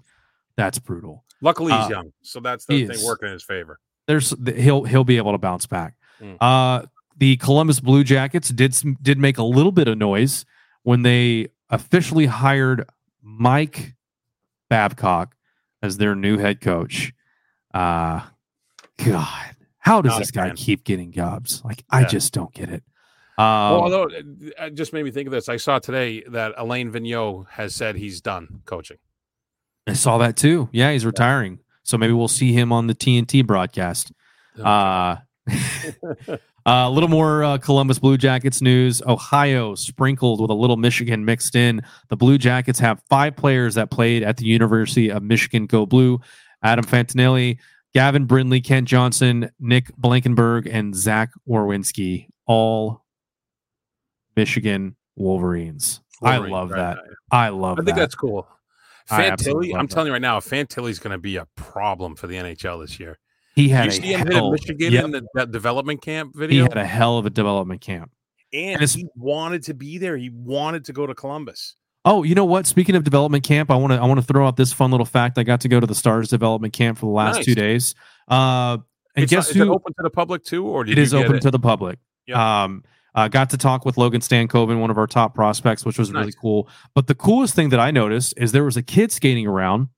that's brutal. luckily he's uh, young, so that's he the is. thing working in his favor. There's he'll he'll be able to bounce back. Mm. Uh, the Columbus Blue Jackets did did make a little bit of noise when they officially hired Mike Babcock as their new head coach. Uh, God, how does Not this guy keep getting jobs? Like, I just don't get it. Well, Um, although it it just made me think of this, I saw today that Alain Vigneault has said he's done coaching. I saw that too. Yeah, he's retiring, so maybe we'll see him on the TNT broadcast. *laughs* *laughs* Uh, a little more uh, Columbus Blue Jackets news. Ohio sprinkled with a little Michigan mixed in. The Blue Jackets have five players that played at the University of Michigan Go Blue Adam Fantilli, Gavin Brindley, Kent Johnson, Nick Blankenburg, and Zach Werenski, all Michigan Wolverines. I love right, that. right. I love that. I think that. that's cool. Fantilli, I'm that. telling you right now, Fantilli's going to be a problem for the NHL this year. he Did had you a hell, Michigan Yep. in the, development camp video. he had a hell of a development camp. and and he wanted to be there. He wanted to go to Columbus. Oh, you know what? Speaking of development camp, I want to I want to throw out this fun little fact. I got to go to the Stars development camp for the last Nice. two days. Uh, and It's guess not- is it who? open to the public too, or did It is open it? to the public. Yeah. Um, uh, got to talk with Logan Stankoven, one of our top prospects, which was really cool. But the coolest thing that I noticed is there was a kid skating around,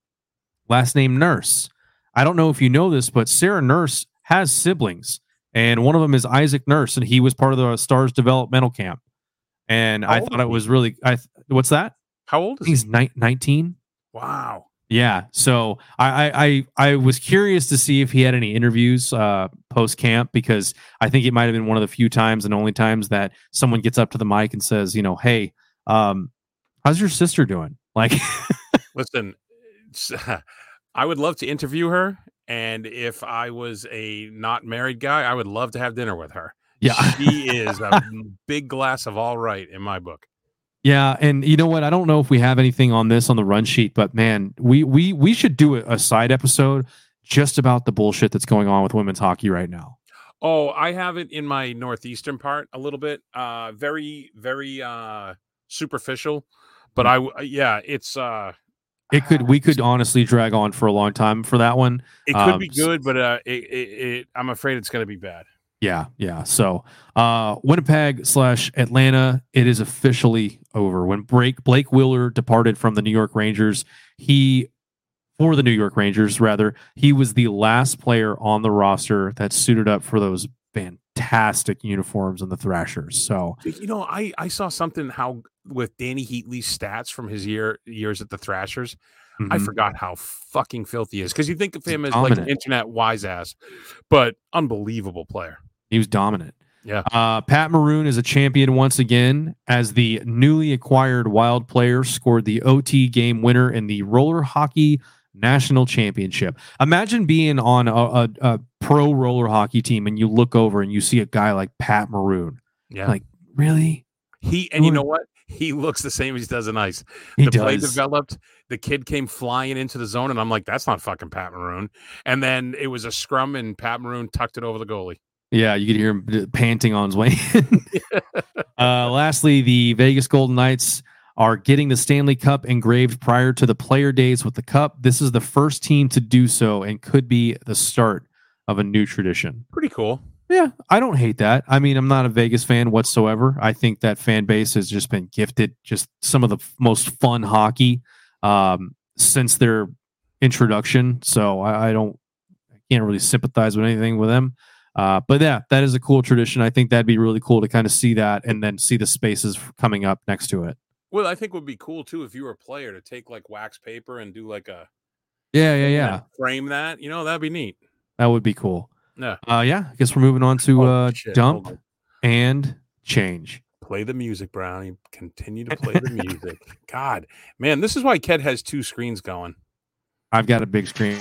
last name Nurse. I don't know if you know this, but Sarah Nurse has siblings, and one of them is Isaac Nurse, and he was part of the Stars developmental camp. And How I thought it was really. I what's that? How old is he? He's ni- 19. Wow. Yeah. So I, I I was curious to see if he had any interviews uh post camp because I think it might have been one of the few times and only times that someone gets up to the mic and says, you know, hey, um, how's your sister doing? Like *laughs* Listen, *laughs* I would love to interview her, and if I was a not married guy, I would love to have dinner with her. Yeah. she is a *laughs* big glass of all right in my book. Yeah, and you know what? I don't know if we have anything on this on the run sheet, but man, we we we should do a, side episode just about the bullshit that's going on with women's hockey right now. Oh, I have it in my northeastern part a little bit. Uh very very uh superficial, but I yeah, it's uh It could we could honestly drag on for a long time for that one. it could um, be good, but uh it, it, it I'm afraid it's going to be bad. Yeah, yeah. So uh Winnipeg slash Atlanta, it is officially over. When Blake Blake Wheeler departed from the New York Rangers, he for the New York Rangers, rather, he was the last player on the roster that suited up for those fantastic uniforms and the Thrashers. So You know, I I saw something how with Dany Heatley's stats from his year years at the Thrashers. I mhm. forgot how fucking filthy he is because you think of him as like an internet wise ass, but unbelievable player. He was dominant. Yeah. Uh, Pat Maroon is a champion once again as the newly acquired Wild player scored the OT game winner in the roller hockey national championship. Imagine being on a, a, a pro roller hockey team and you look over and you see a guy like Pat Maroon. Yeah, Like, really? he and you know what? He looks the same as he does in ice. He the play developed. The kid came flying into the zone, and I'm like, "That's not fucking Pat Maroon." And then it was a scrum, and Pat Maroon tucked it over the goalie. Yeah, you could hear him uh, panting on his way. *laughs* uh, lastly, the Vegas Golden Knights are getting the Stanley Cup engraved prior to the player days with the cup. This is the first team to do so and could be the start of a new tradition. Pretty cool. Yeah, I don't hate that. I mean, I'm not a Vegas fan whatsoever. I think that fan base has just been gifted just some of the f- most fun hockey um, since their introduction. So I, I don't, I can't really sympathize with anything with them. Uh, but yeah, that is a cool tradition. I think that'd be really cool to kind of see that and then see the spaces coming up next to it. Well, I think would be cool too if you were a player to take like wax paper and do like a Yeah, yeah, yeah. frame that. You know, that'd be neat. That would be cool. Yeah. Uh, yeah, I guess we're moving on to Oh, uh, shit, dump and change. Play the music, Brownie. Continue to play the *laughs* music. God, man, this is why Ked has two screens going. I've got a big screen.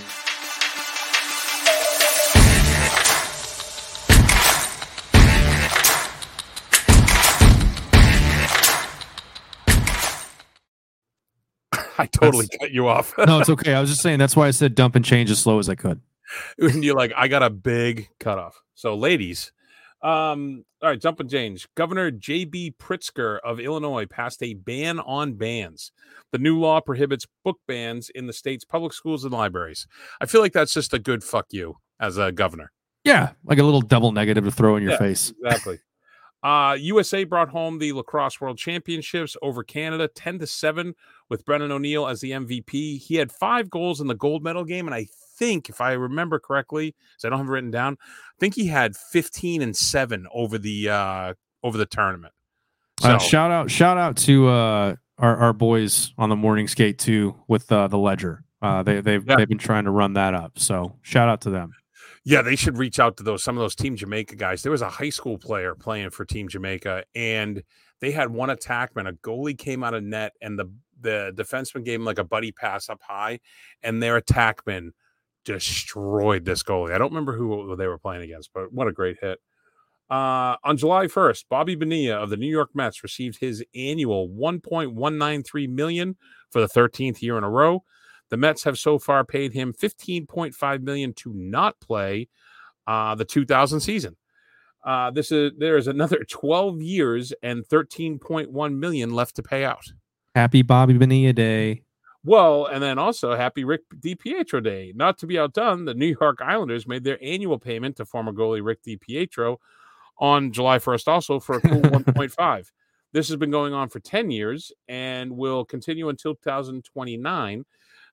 *laughs* I totally cut you off. no, it's *laughs* okay. I was just saying that's why I said dump and change as slow as I could. and you're like, I got a big cutoff. So, ladies, um, all right, dump and change. Governor J.B. Pritzker of Illinois passed a ban on bans. The new law prohibits book bans in the state's public schools and libraries. I feel like that's just a good fuck you as a governor. Yeah, like a little double negative to throw in your Yeah. face. Exactly. Uh, USA brought home the lacrosse world championships over Canada 10 to 7 with Brennan O'Neill as the MVP. He had five goals in the gold medal game. And I think, if I remember correctly, because I don't have it written down, I think he had 15 and 7 over the uh over the tournament. So Uh, shout out, shout out to uh, our our boys on the morning skate too with uh, the ledger. Uh, they they've Yeah. they've been trying to run that up. So shout out to them. Yeah, they should reach out to those some of those Team Jamaica guys. There was a high school player playing for Team Jamaica, and they had one attackman. A goalie came out of net, and the the defenseman gave him like a buddy pass up high, and their attackman destroyed this goalie. I don't remember who they were playing against, but what a great hit. Uh, on July 1st, Bobby Bonilla of the New York Mets received his annual 1.193 million for the 13th year in a row. The Mets have so far paid him 15.5 million to not play uh, the 2000 season. Uh, this is there is another *laughs* 12 years and 13.1 million left to pay out. Happy Bobby Bonilla Day. Well, and then also happy Rick DiPietro Day. Not to be outdone, the New York Islanders made their annual payment to former goalie Rick DiPietro on July 1st, also for a cool *laughs* 1.5. This has been going on for 10 years and will continue until 2029.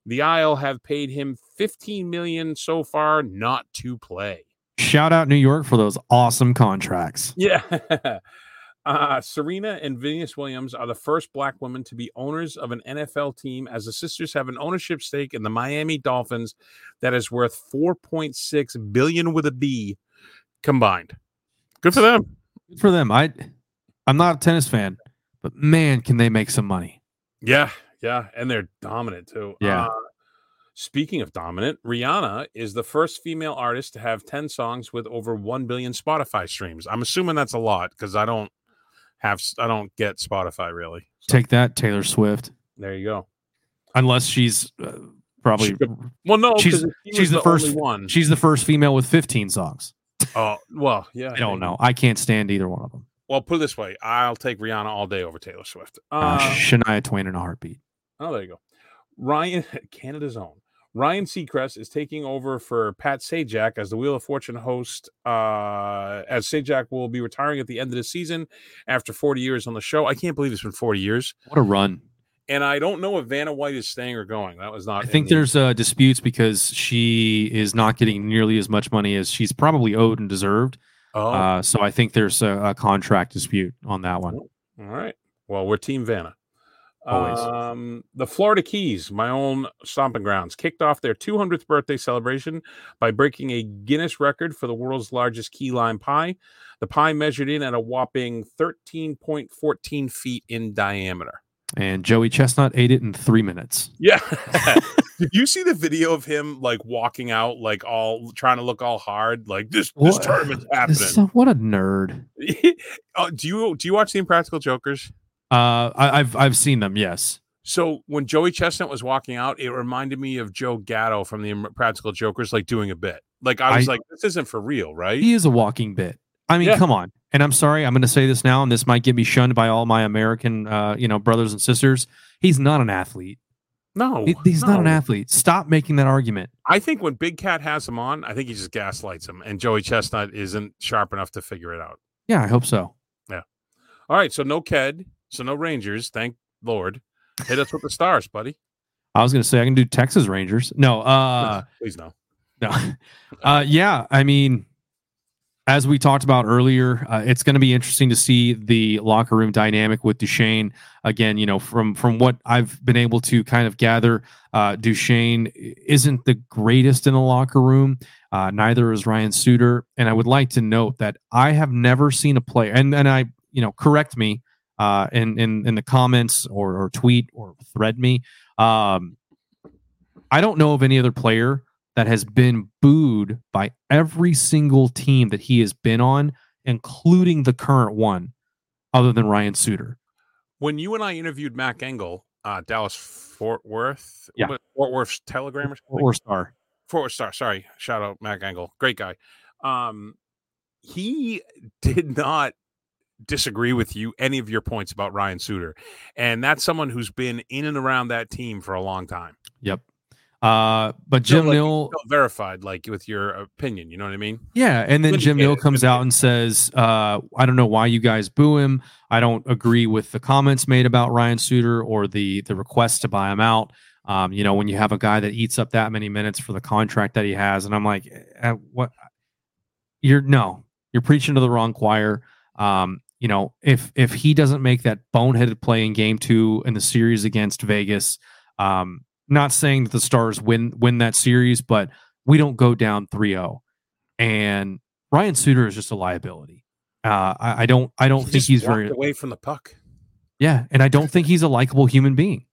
The Isle have paid him 15 million so far not to play. Shout out New York for those awesome contracts. Yeah. *laughs* Uh, Serena and Venus Williams are the first black women to be owners of an NFL team, as the sisters have an ownership stake in the Miami Dolphins that is worth 4.6 billion with a B combined. Good for them. Good for them. I I'm not a tennis fan, but man, can they make some money. Yeah, yeah, and they're dominant too. Yeah. Uh, speaking of dominant, Rihanna is the first female artist to have 10 songs with over 1 billion Spotify streams. I'm assuming that's a lot because I don't have I don't get Spotify really. So Take that, Taylor Swift. there you go. Unless she's uh, probably She Well, no, She's- 'cause if she she's was the first- one. she's the first female with 15 songs. Oh, well, *laughs* yeah. I don't know. I can't stand either one of them. Well, put it this way: I'll take Rihanna all day over Taylor Swift. Uh, Uh, Shania Twain in a heartbeat. Oh, there you go. Ryan, *laughs* Canada's own Ryan Seacrest is taking over for Pat Sajak as the Wheel of Fortune host. Uh, as Sajak will be retiring at the end of the season after 40 years on the show. I can't believe it's been 40 years, What a run. and I don't know if Vanna White is staying or going. That was not. I think the- there's uh, disputes because she is not getting nearly as much money as she's probably owed and deserved. Oh, Uh, so I think there's a, a contract dispute on that one. all right. Well, we're Team Vanna. Always. Um, the Florida Keys, my own stomping grounds, kicked off their 200th birthday celebration by breaking a Guinness record for the world's largest key lime pie. The pie measured in at a whopping 13.14 feet in diameter. And Joey Chestnut ate it in three minutes. Yeah. *laughs* *laughs* Did you see the video of him like walking out, like all trying to look all hard? Like this, this tournament's happening. So- what a nerd. oh, *laughs* do you do you watch the Impractical Jokers? Uh, I, I've I've seen them. Yes. So when Joey Chestnut was walking out, it reminded me of Joe Gatto from the Practical Jokers, like doing a bit. Like I was I- like, this isn't for real, right? He is a walking bit. I mean, Yeah. come on. And I'm sorry, I'm going to say this now, and this might get me shunned by all my American, uh, you know, brothers and sisters. He's not an athlete. No, He- he's not an athlete. Stop making that argument. I think when Big Cat has him on, I think he just gaslights him, and Joey Chestnut isn't sharp enough to figure it out. Yeah, I hope so. Yeah. All right, so no Ked, so no Rangers, thank Lord. Hit us with the stars, buddy. I was going to say I can do Texas Rangers. No, uh, *laughs* Please no. no, *laughs* *laughs* uh, yeah. I mean, as we talked about earlier, uh, it's going to be interesting to see the locker room dynamic with Duchene. Again, you know, from from what I've been able to kind of gather, uh, Duchene isn't the greatest in the locker room. Uh, neither is Ryan Suter. And I would like to note that I have never seen a player, and and I, you know, correct me uh, in in in the comments or or tweet or thread me. Um, I don't know of any other player that has been booed by every single team that he has been on, including the current one, other than Ryan Suter. When you and I interviewed Mac Engel, uh, Dallas Fort Worth. Yeah. Fort Worth Telegram or something. Or star. Fort Worth Star. Sorry, shout out Mac Engel, great guy. Um, he *laughs* did not disagree with you any of your points about Ryan Suter, and that's someone who's been in and around that team for a long time. Yep. Uh, but Jim like, Neal, felt verified, like with your opinion. You know what I mean? yeah, and then Jim Nill comes out and says, uh, "I don't know why you guys boo him. I don't agree with the comments made about Ryan Suter or the the request to buy him out. Um, you know, when you have a guy that eats up that many minutes for the contract that he has, and I'm like, eh, what? You're no, you're preaching to the wrong choir. Um, you know, if if he doesn't make that boneheaded play in game two in the series against Vegas, um, not saying that the Stars win win that series, but we don't go down 3-0. And Ryan Suter is just a liability. Uh, I, I don't I don't He think he's very away from the puck. yeah, and I don't think he's a likable human being.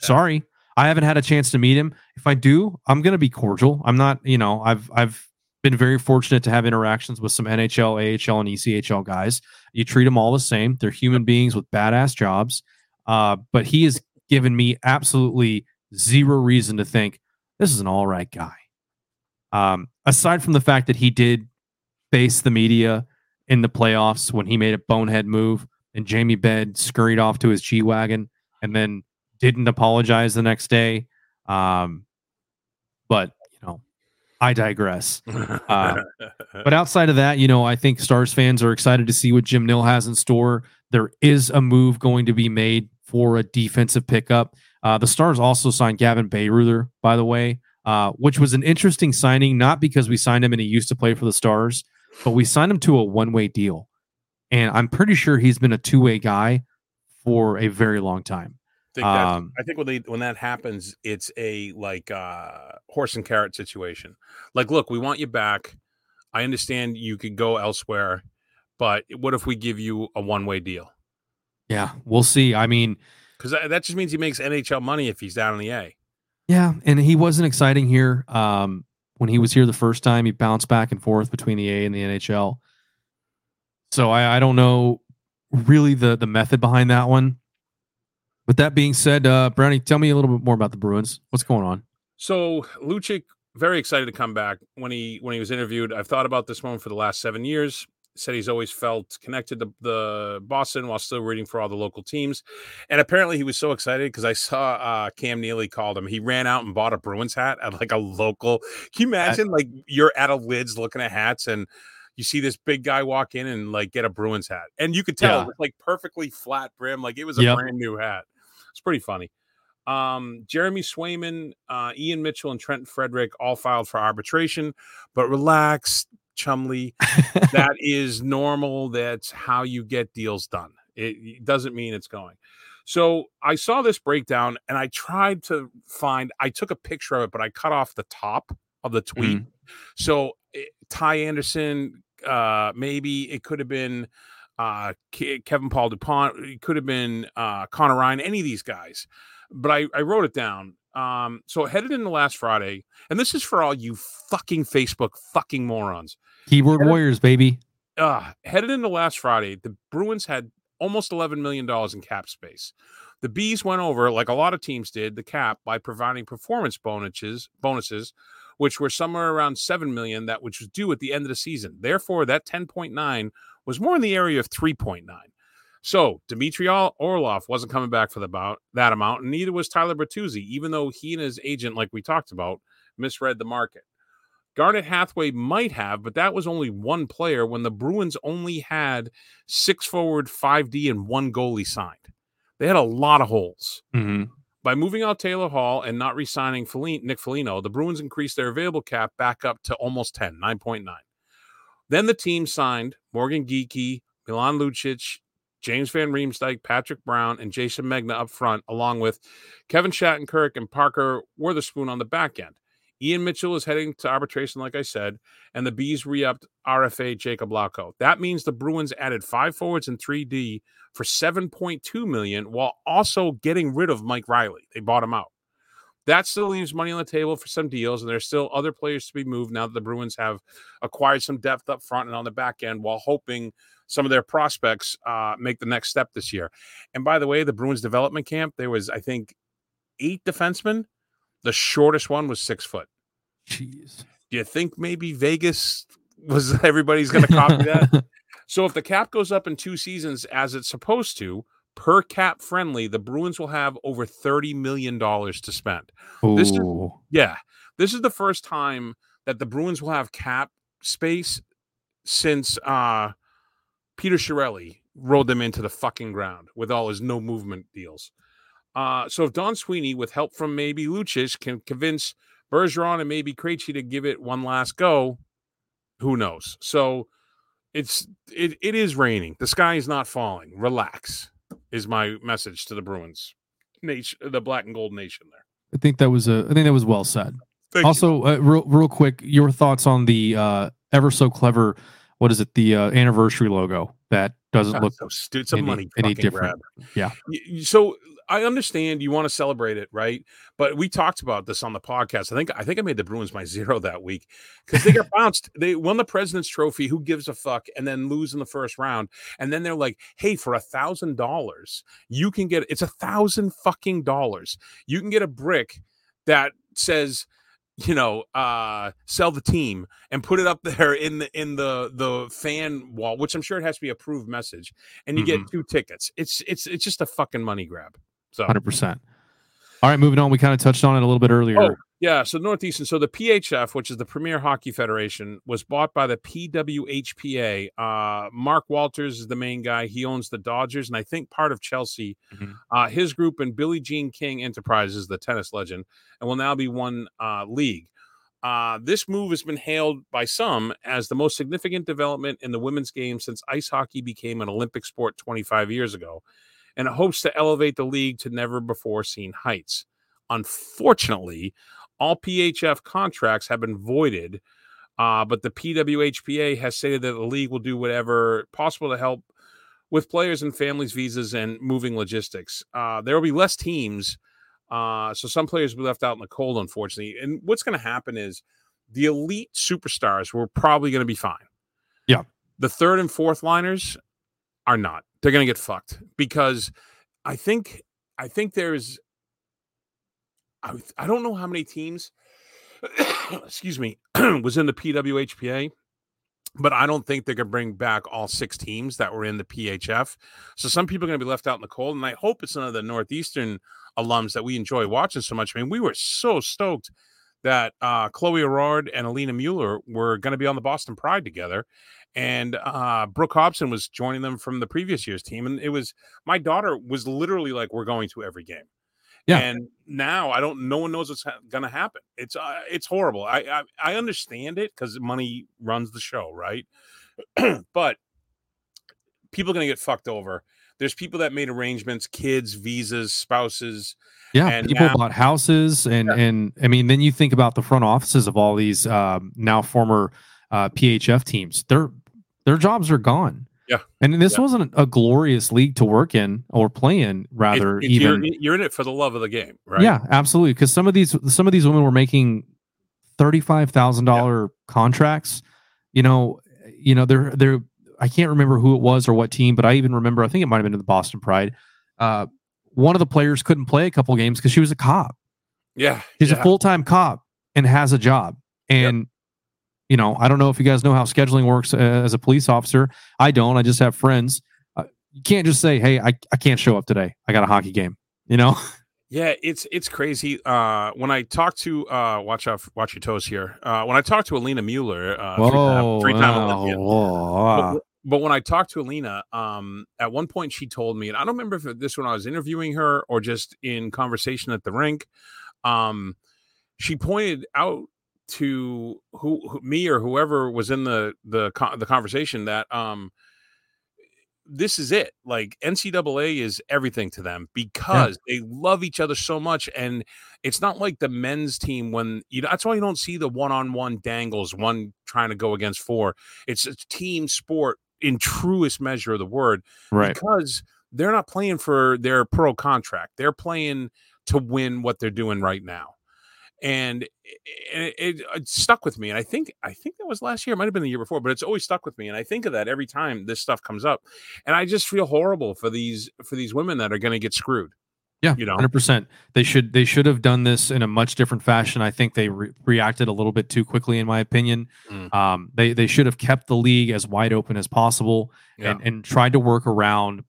Yeah. Sorry, I haven't had a chance to meet him. If I do, I'm going to be cordial. I'm not, you know, I've I've been very fortunate to have interactions with some NHL, AHL, and ECHL guys. You treat them all the same. They're human beings with badass jobs. Uh, but he has given me absolutely zero reason to think this is an all right guy. Um, aside from the fact that he did face the media in the playoffs when he made a bonehead move and Jamie Benn scurried off to his G Wagon and then didn't apologize the next day. Um, but, I digress. *laughs* Uh, But outside of that, you know, I think Stars fans are excited to see what Jim Nill has in store. There is a move going to be made for a defensive pickup. Uh, the Stars also signed Gavin Bayreuther, by the way, uh, which was an interesting signing, not because we signed him and he used to play for the Stars, but we signed him to a one way deal. And I'm pretty sure he's been a two way guy for a very long time. Think that, Um, I think when they when that happens, it's a like uh horse and carrot situation. Like, look, we want you back. I understand you could go elsewhere, but what if we give you a one way deal? Yeah, we'll see. I mean, Because that, that just means he makes NHL money if he's down in the A. Yeah, and he wasn't exciting here. Um, when he was here the first time, he bounced back and forth between the A and the NHL. So I, I don't know really the the method behind that one. With that being said, uh, Brownie, tell me a little bit more about the Bruins. What's going on? So Lucic, very excited to come back. When he when he was interviewed, I've thought about this moment for the last seven years. Said he's always felt connected to the Boston while still rooting for all the local teams. And apparently he was so excited because I saw uh, Cam Neely called him. He ran out and bought a Bruins hat at like a local. Can you imagine like you're at a lids looking at hats and you see this big guy walk in and like get a Bruins hat. And you could tell Yeah. it was like perfectly flat brim, like it was a Yep. brand new hat. It's pretty funny. Um, Jeremy Swayman, uh, Ian Mitchell, and Trent Frederic all filed for arbitration, but relax, Chumley. *laughs* that is normal. That's how you get deals done. It, it doesn't mean it's going. So I saw this breakdown and I tried to find, I took a picture of it, but I cut off the top of the tweet. So eh, Ty Anderson, uh, maybe it could have been uh, Kevin Paul DuPont, it could have been uh, Connor Ryan, any of these guys. But I, I wrote it down. Um, so headed into last Friday, and this is for all you fucking Facebook fucking morons. Keyword Warriors, baby. Uh, headed into last Friday, the Bruins had almost $11 million in cap space. The Bees went over, like a lot of teams did, the cap by providing performance bonuses, bonuses, which were somewhere around seven million, that which was due at the end of the season. Therefore, that 10.9 was more in the area of 3.9. So Dmitry Or- Orlov wasn't coming back for the bout, that amount, and neither was Tyler Bertuzzi, even though he and his agent, like we talked about, misread the market. Garnet Hathaway might have, but that was only one player when the Bruins only had six forward, 5D, and one goalie signed. They had a lot of holes. hmm By moving out Taylor Hall and not re signing Nick Foligno, the Bruins increased their available cap back up to almost 10, 9.9. Then the team signed Morgan Geekie, Milan Lucic, James Van Riemsdyk, Patrick Brown, and Jason Megna up front, along with Kevin Shattenkirk and Parker Wotherspoon on the back end. Ian Mitchell is heading to arbitration, like I said, and the Bees re-upped RFA Jakub Lauko. That means the Bruins added five forwards and 3D for 7.2 million while also getting rid of Mike Reilly. They bought him out. That still leaves money on the table for some deals, and there's still other players to be moved now that the Bruins have acquired some depth up front and on the back end, while hoping some of their prospects uh, make the next step this year. And by the way, the Bruins development camp there was I think eight defensemen. The shortest one was six foot. Jeez. Do you think maybe Vegas was *laughs* everybody's going to copy that? *laughs* So if the cap goes up in two seasons as it's supposed to, per cap friendly, the Bruins will have over $30 million to spend. This is- Yeah. This is the first time that the Bruins will have cap space since uh Peter Chiarelli rolled them into the fucking ground with all his no movement deals. Uh so if Don Sweeney, with help from maybe Lucic, can convince Bergeron and maybe Krejci to give it one last go, who knows? So it's it it is raining. The sky is not falling. Relax is my message to the Bruins nation, the black and gold nation. There. I think that was a. I think that was well said. Thank also, uh, real real quick, your thoughts on the uh, ever so clever. What is it? The uh, anniversary logo that doesn't God, *laughs* look so stu- it's a any- money any different. grab. Yeah. So I understand you want to celebrate it, right? But we talked about this on the podcast. I think I think I made the Bruins my *laughs* zero that week because they got bounced. They won the President's Trophy. Who gives a fuck? And then lose in the first round. And then they're like, "Hey, for a thousand dollars, you can get it's a thousand fucking dollars. You can get a brick that says." you know uh sell the team and put it up *laughs* there in the in the the fan wall which i'm sure it has to be approved message and you get two tickets it's it's it's just a fucking money grab so hundred percent. All right, moving on. We kind of touched on it a little bit earlier. Oh, yeah so northeastern so the phf which is the premier hockey federation was bought by the pwhpa uh mark walters is the main guy he owns the dodgers and i think part of chelsea Mhm. uh his group and billie jean king enterprises the tennis legend and will now be one uh league uh, this move has been hailed by some as the most significant development in the women's game since ice hockey became an Olympic sport 25 years ago, and it hopes to elevate the league to never before seen heights. Unfortunately, all PHF contracts have been voided, uh, but the PWHPA has stated that the league will do whatever possible to help with players and families' visas and moving logistics. Uh, there will be less teams, uh, so some players will be left out in the cold, unfortunately. And what's going to happen is the elite superstars were probably going to be fine. Yeah. The third and fourth liners are not. They're going to get fucked because I think I think there's I, I don't know how many teams *coughs* excuse me *coughs* was in the PWHPA but I don't think they could bring back all six teams that were in the PHF. So some people are going to be left out in the cold and I hope it's none of the northeastern alums that we enjoy watching so much. I mean, we were so stoked that uh, Chloe Aurard and Alina Mueller were going to be on the Boston Pride together. And uh, Brooke Hobson was joining them from the previous year's team. And it was my daughter was literally like, we're going to every game. Yeah. And now I don't, no one knows what's ha- going to happen. It's, uh, it's horrible. I, I, I understand it because money runs the show, right? *clears throat* but people are going to get fucked over. There's people that made arrangements, kids, visas, spouses. Yeah, And people now- bought houses, and Yeah. and I mean, then you think about the front offices of all these um, now former uh, PHF teams. Their their jobs are gone. Yeah. and this Yeah. wasn't a glorious league to work in or play in. Rather, it- even you're, you're in it for the love of the game, right? yeah, absolutely. Because some of these some of these women were making thirty five thousand dollar contracts. You know, you know, they're they're. I can't remember who it was or what team, but I even remember. I think it might have been the Boston Pride. Uh, one of the players couldn't play a couple games because she was a cop. Yeah. She's yeah. a full time cop and has a job. And you know, I don't know if you guys know how scheduling works uh, as a police officer. I don't. I just have friends. Uh, you can't just say, "Hey, I, I can't show up today. I got a hockey game." You know? *laughs* Yeah, it's it's crazy. Uh, when I talk to uh, watch out, watch your toes here. Uh, when I talk to Alina Mueller, uh, Whoa, three time wow, Olympian. whoa. But, but when I talked to Alina, um, at one point she told me, and I don't remember if this when I was interviewing her or just in conversation at the rink. Um, she pointed out to who, who me or whoever was in the the the conversation that um this is it. Like NCAA is everything to them because they love each other so much, and it's not like the men's team when you. Know, that's why you don't see the one-on-one dangles, one trying to go against four. It's a team sport in truest measure of the word right. because they're not playing for their pro contract. They're playing to win what they're doing right now. And it, it, it, stuck with me. And I think I think that was last year. It might have been the year before, but it's always stuck with me. And I think of that every time this stuff comes up. And I just feel horrible for these for these women that are going to get screwed. Yeah, you know, hundred percent. They should they should have done this in a much different fashion. I think they re- reacted a little bit too quickly, in my opinion. Mm. Um, they they should have kept the league as wide open as possible yeah. and and tried to work around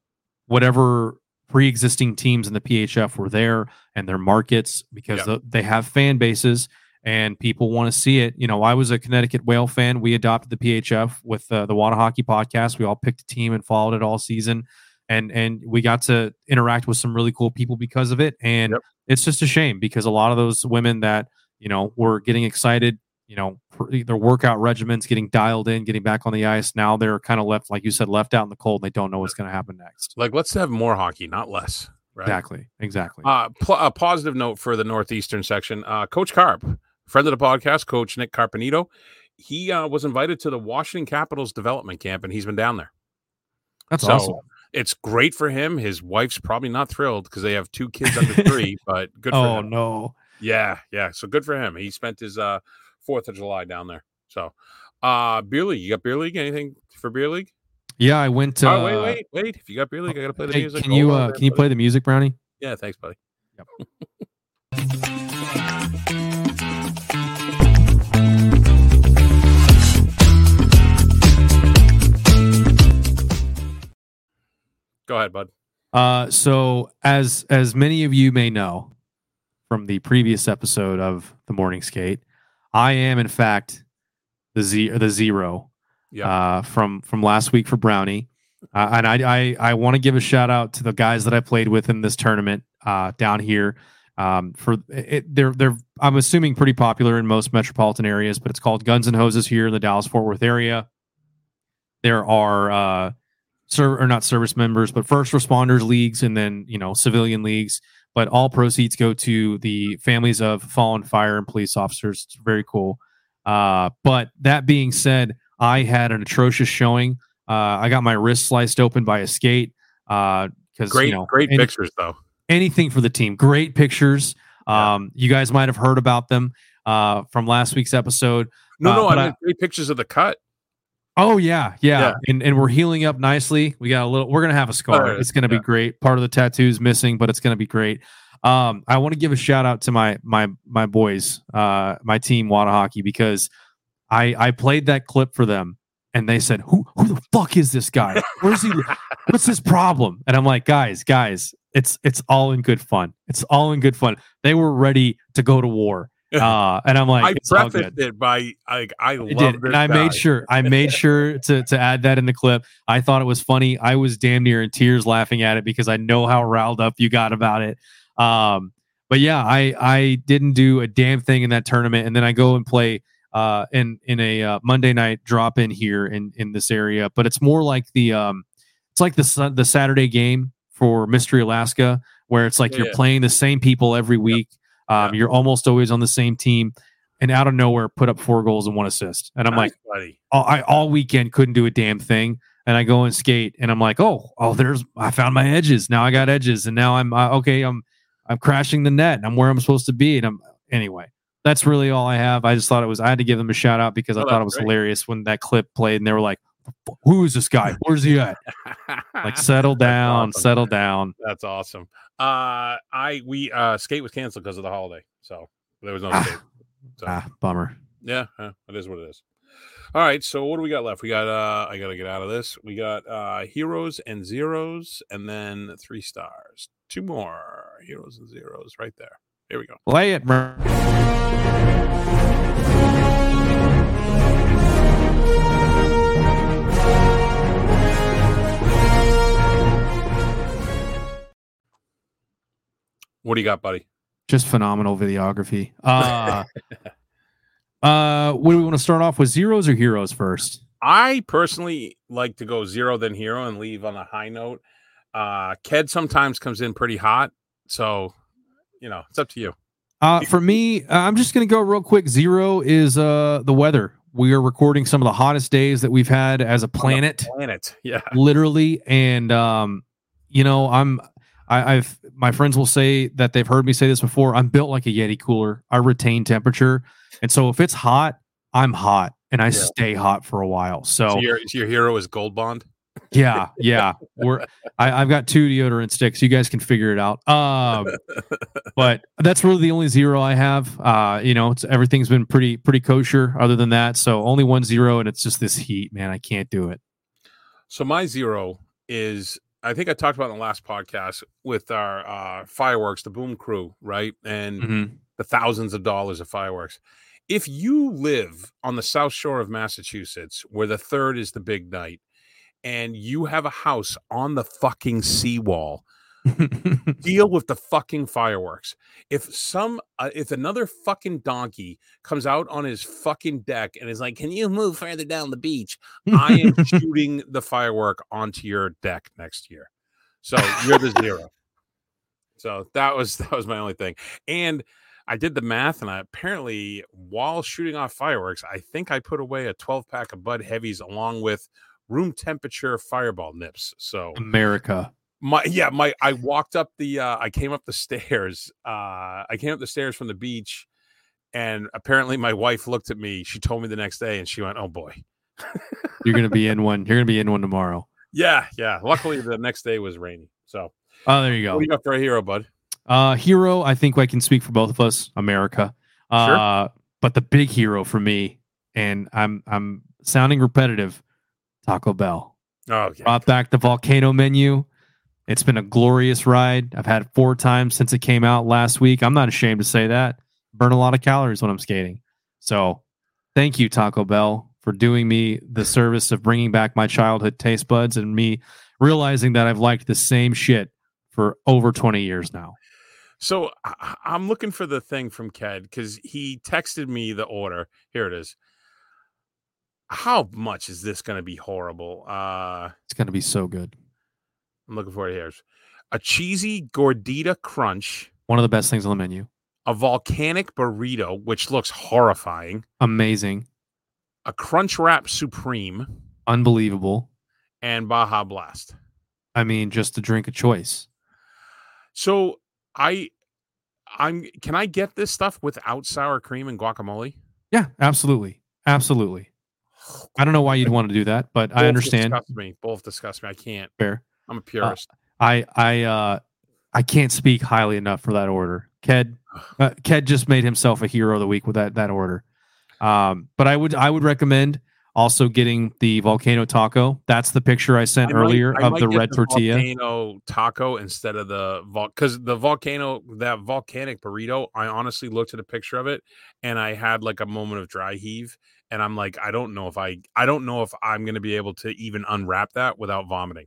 whatever pre-existing teams in the PHF were there and their markets because yeah. the, they have fan bases and people want to see it. You know, I was a Connecticut Whale fan. We adopted the PHF with uh, the Water Hockey Podcast. We all picked a team and followed it all season and and we got to interact with some really cool people because of it and yep. it's just a shame because a lot of those women that you know were getting excited you know their workout regimens getting dialed in getting back on the ice now they're kind of left like you said left out in the cold they don't know what's going to happen next like let's have more hockey not less right? exactly exactly uh pl- a positive note for the northeastern section uh coach carp friend of the podcast coach nick carpenito he uh, was invited to the washington capitals development camp and he's been down there that's so, awesome it's great for him. His wife's probably not thrilled because they have two kids under *laughs* three, but good for oh, no. Yeah, yeah. So good for him. He spent his uh Fourth of July down there. So uh beer league. You got beer league? Anything for beer league? Yeah, I went to oh, wait, wait, wait. If you got beer league, I gotta play the hey, music. Can you uh can you play the music, Brownie? Yeah, thanks, buddy. Yep. *laughs* Go ahead, bud. Uh, so as as many of you may know from the previous episode of the Morning Skate, I am in fact the Z the zero. Uh, from from last week for Brownie, uh, and I I, I want to give a shout out to the guys that I played with in this tournament uh, down here. Um, for it, they're they're I'm assuming pretty popular in most metropolitan areas, but it's called Guns and Hoses here in the Dallas Fort Worth area. There are uh, ser- or not service members, but first responders leagues and then, you know, civilian leagues. But all proceeds go to the families of fallen fire and police officers. It's very cool. Uh, but that being said, I had an atrocious showing. Uh, I got my wrist sliced open by a skate. Because uh, great, you know, great any, pictures though. Anything for the team. Great pictures. Um, yeah. you guys might have heard about them uh, from last week's episode. No, uh, no, I mean I, great pictures of the cut. Oh yeah, yeah, yeah, and and we're healing up nicely. We got a little. We're gonna have a scar. Right. It's gonna yeah. be great. Part of the tattoo's missing, but it's gonna be great. Um, I want to give a shout out to my my my boys, uh, my team Water Hockey because I I played that clip for them and they said, "Who who the fuck is this guy? Where's he? *laughs* What's his problem?" And I'm like, "Guys, guys, it's it's all in good fun. It's all in good fun. They were ready to go to war. Uh, and I'm like, I prefaced it by like I love did, and I guy. made sure I made *laughs* sure to to add that in the clip. I thought it was funny. I was damn near in tears laughing at it because I know how riled up you got about it. Um, but yeah, I I didn't do a damn thing in that tournament, and then I go and play uh in in a uh, Monday night drop in here in in this area. But it's more like the um, it's like the the Saturday game for Mystery Alaska, where it's like yeah, you're yeah. playing the same people every week. Yep um, yeah. You're almost always on the same team, and out of nowhere, put up four goals and one assist. And I'm nice, like, buddy. All, I all weekend couldn't do a damn thing. And I go and skate, and I'm like, oh, oh, there's I found my edges. Now I got edges, and now I'm uh, okay. I'm I'm crashing the net, and I'm where I'm supposed to be. And I'm anyway. That's really all I have. I just thought it was. I had to give them a shout out because oh, I thought it was great. hilarious when that clip played, and they were like, "Who is this guy? Where's he at?" *laughs* like, settle down, awesome, settle man. down. That's awesome. Uh, I we uh skate was canceled because of the holiday, so there was no skate. So. Ah, bummer. Yeah, yeah, it is what it is. All right, so what do we got left? We got uh I gotta get out of this. We got uh heroes and zeros, and then three stars. Two more heroes and zeros right there. Here we go. Play it, What do you got, buddy? Just phenomenal videography. *laughs* Uh, uh, what do we want to start off with? Zeros or heroes first? I personally like to go zero then hero and leave on a high note. Uh, Ked sometimes comes in pretty hot, so you know it's up to you. Uh, for me, I'm just gonna go real quick. Zero is uh the weather. We are recording some of the hottest days that we've had as a planet. planet, yeah, literally. And um, you know, I'm I, I've my friends will say that they've heard me say this before. I'm built like a Yeti cooler. I retain temperature, and so if it's hot, I'm hot, and I Yeah. stay hot for a while. So, So your, your hero is Gold Bond. yeah, yeah. We're I, I've got two deodorant sticks. You guys can figure it out. Um, but that's really the only zero I have. Uh, you know, it's everything's been pretty pretty kosher. Other than that, so only one zero, and it's just this heat, man. I can't do it. So my zero is I think I talked about in the last podcast with our uh, fireworks, the boom crew, right, and Mhm. the thousands of dollars of fireworks. If you live on the south shore of Massachusetts, where the third is the big night, and you have a house on the fucking seawall, *laughs* deal with the fucking fireworks. If some, uh, if another fucking donkey comes out on his fucking deck and is like, "Can you move further down the beach?" I am *laughs* shooting the firework onto your deck next year. So you're the zero. So that was that was my only thing. And I did the math, and I apparently while shooting off fireworks, I think I put away a 12 pack of Bud Heavies along with room temperature fireball nips. So America. My yeah, my I walked up the uh I came up the stairs. *laughs* Uh I came up the stairs from the beach and apparently my wife looked at me. She told me the next day and she went, "Oh boy." You're gonna be in one. You're gonna be in one tomorrow. *laughs* Yeah, yeah. Luckily the next day was rainy. So, Oh, there you go. do you got for a hero, bud? Uh, hero, I think I can speak for both of us. America. Uh, but the big hero for me, and I'm I'm sounding repetitive. Taco Bell Oh, yeah. brought back the volcano menu. It's been a glorious ride. I've had it four times since it came out last week. I'm not ashamed to say that. Burn a lot of calories when I'm skating. So, thank you Taco Bell for doing me the service of bringing back my childhood taste buds and me realizing that I've liked the same shit for over 20 years now. So I'm looking for the thing from Ked because he texted me the order. Here it is. How much is this going to be horrible? Uh, It's going to be so good. I'm looking for it here. A cheesy gordita crunch, One of the best things on the menu. a volcanic burrito, which looks horrifying, Amazing. a crunch wrap supreme, Unbelievable. and Baja Blast. I mean, just a drink of choice. So I, I'm. Can I get this stuff without sour cream and guacamole? Yeah, absolutely. Absolutely. I don't know why you'd want to do that, but I Both understand. Disgust me. Both disgust me. I can't. Fair. I'm a purist. I I uh I can't speak highly enough for that order. Ked *sighs* uh, Ked just made himself a hero of the week with that that order. Um, but I would I would recommend also getting the volcano taco. That's the picture I sent I might- earlier I of the red tortilla. volcano taco instead of the vol because the volcano that volcanic burrito. I honestly looked at a picture of it and I had like a moment of dry heave, and I'm like, I don't know if I I don't know if I'm gonna be able to even unwrap that without vomiting.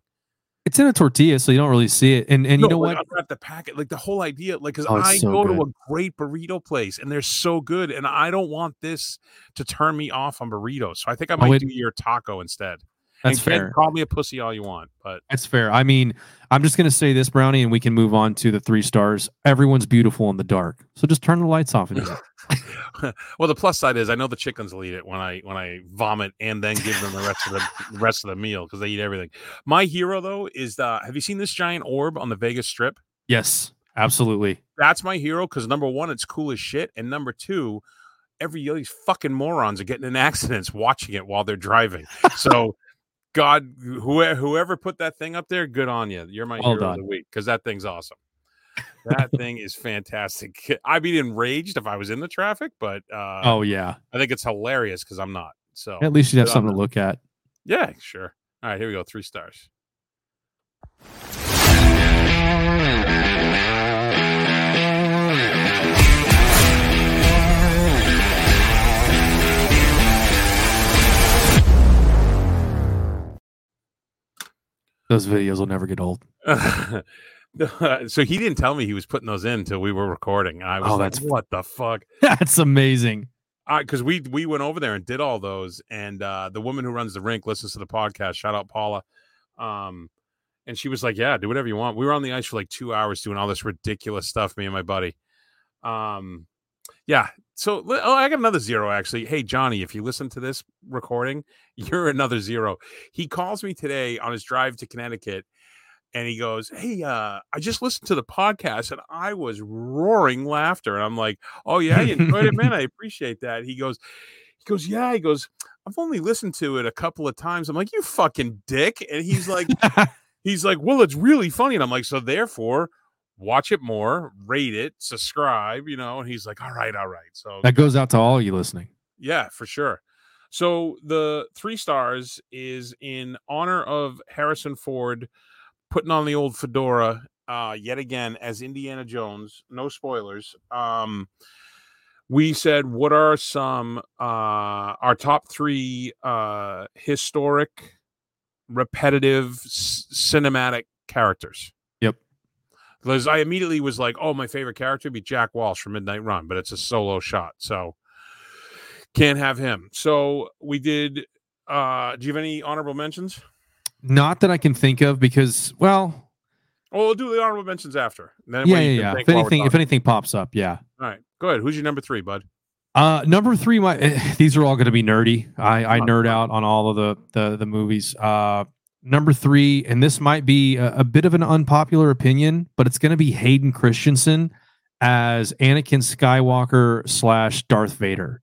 It's in a tortilla, so you don't really see it. And and you No, know like, what? Unwrap the packet, like the whole idea, like because Oh, I so go to a great burrito place and they're so good, and I don't want this to turn me off on burritos. So I think I might Oh, it- do your taco instead. That's and fair. Call me a pussy all you want, but That's fair. I mean, I'm just gonna say this, Brownie, and we can move on to the three stars. Everyone's beautiful in the dark, so just turn the lights off and *laughs* well, the plus side is I know the chickens will eat it when I when I vomit and then give them the rest of the the rest of the meal because they eat everything. My hero though is the have you seen this giant orb on the Vegas Strip? Yes, absolutely. That's my hero because number one, it's cool as shit, and number two, every of these fucking morons are getting in accidents watching it while they're driving. So. God, whoever, whoever put that thing up there, good on you. You're my Well hero of the week because that thing's awesome. That *laughs* thing is fantastic. *laughs* I'd be enraged if I was in the traffic, but uh, Oh yeah. I think it's hilarious because I'm not. So At least you'd have something to look at. yeah, sure. All right, here we go. Three stars. Those videos will never get old. *laughs* so he didn't tell me he was putting those in until we were recording. I was Oh, like, that's- what the fuck? *laughs* That's amazing. Because we we went over there and did all those, and uh, the woman who runs the rink listens to the podcast. Shout out Paula. Um, and she was like, "Yeah, do whatever you want." We were on the ice for like two hours doing all this ridiculous stuff. Me and my buddy. Um, yeah. So oh, I got another zero actually. Hey Johnny, if you listen to this recording, *laughs* you're another zero. He calls me today on his drive to Connecticut, and he goes, "Hey, uh, I just listened to the podcast and I was roaring laughter." And I'm like, "Oh yeah, you enjoyed it, man. I *laughs* appreciate that." He goes, "He goes, yeah." He goes, "I've only listened to it a couple of times." I'm like, "You fucking dick!" And he's like, *laughs* "He's like, well, it's really funny." And I'm like, "So therefore." Watch it more, rate it, subscribe, you know. And he's like, "All right, all right." So that goes out to all you listening. yeah, for sure. So the three stars is in honor of Harrison Ford putting on the old fedora uh, yet again as Indiana Jones. No spoilers. Um, we said what are some uh, our top three uh, historic, repetitive, s- cinematic characters. Because I immediately was like, "Oh, my favorite character would be Jack Walsh from Midnight Run," but it's a solo shot, so can't have him. So we did. Uh, do you have any honorable mentions? Not that I can think of because, well, Oh, we'll do the honorable mentions after. Then yeah, yeah, yeah. If anything, if anything pops up, yeah. all right, go ahead. Who's your number three, bud? Uh, number three, my *laughs* these are all going to be nerdy. I, I nerd out on all of the the the movies. Uh, number three, and this might be a, a bit of an unpopular opinion, but it's going to be Hayden Christensen as Anakin Skywalker slash Darth Vader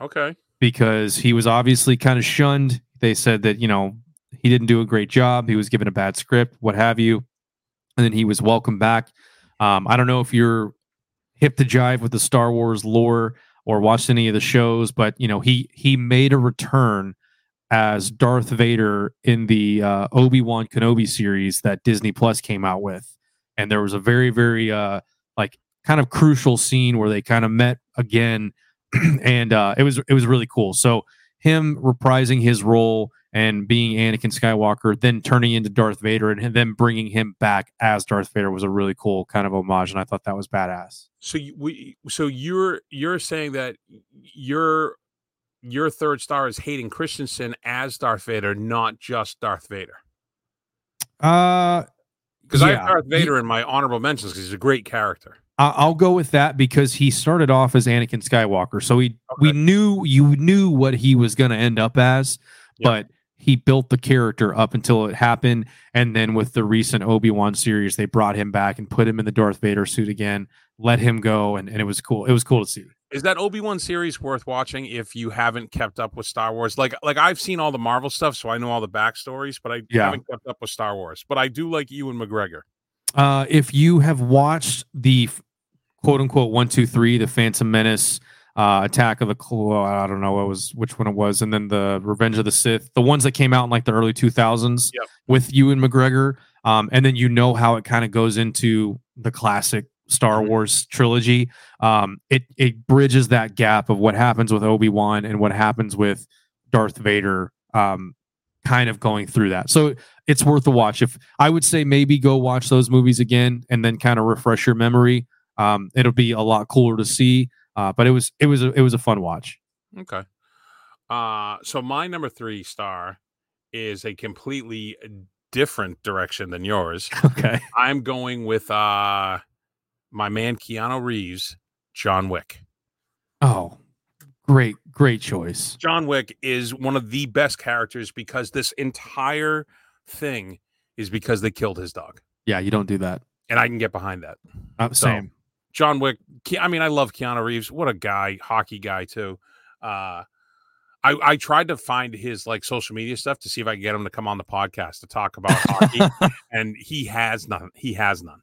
Okay. because he was obviously kind of shunned. They said that you know he didn't do a great job. He was given a bad script, what have you, and then he was welcomed back. Um, I don't know if you're hip to jive with the Star Wars lore or watched any of the shows, but you know he he made a return as Darth Vader in the uh, Obi Wan Kenobi series that Disney Plus came out with, and there was a very very uh, like kind of crucial scene where they kind of met again, *clears throat* and uh, it was it was really cool. So him reprising his role and being Anakin Skywalker, then turning into Darth Vader, and then bringing him back as Darth Vader was a really cool kind of homage, and I thought that was badass. So you, we, so you're you're saying that your your third star is Hayden Christensen as Darth Vader, not just Darth Vader. Uh, Because I have Darth Vader in my honorable mentions because he's a great character. I- I'll go with that because he started off as Anakin Skywalker, so we we knew you knew what he was going to end up as, Yep. but he built the character up until it happened, and then with the recent Obi Wan series, they brought him back and put him in the Darth Vader suit again, let him go, and, and it was cool. It was cool to see. Is that Obi Wan series worth watching if you haven't kept up with Star Wars? Like, like I've seen all the Marvel stuff, so I know all the backstories, but I Yeah. haven't kept up with Star Wars. But I do like Ewan McGregor. Uh, if you have watched the quote unquote one two three, the Phantom Menace, uh, Attack of the Clo- I don't know what was which one it was, and then the Revenge of the Sith, the ones that came out in like the early two thousands Yep. with and McGregor, um, and then you know how it kind of goes into the classic Star Mhm. Wars trilogy. Um, it it bridges that gap of what happens with Obi Wan and what happens with Darth Vader. Um, kind of going through that. So it's worth a watch. If I would say maybe go watch those movies again and then kind of refresh your memory. Um, it'll be a lot cooler to see. Uh, but it was it was a, it was a fun watch. Okay. Uh, so my number three star is a completely different direction than yours. *laughs* Okay. I'm going with uh my man Keanu Reeves, John Wick. Oh, great great choice. John Wick is one of the best characters because this entire thing is because they killed his dog. Yeah, you don't do that. And I can get behind that. Uh, So- same. John Wick, Ke- I mean, I love Keanu Reeves. What a guy, hockey guy too. Uh I, I tried to find his like social media stuff to see if I could get him to come on the podcast to talk about hockey, *laughs* and he has none. He has none.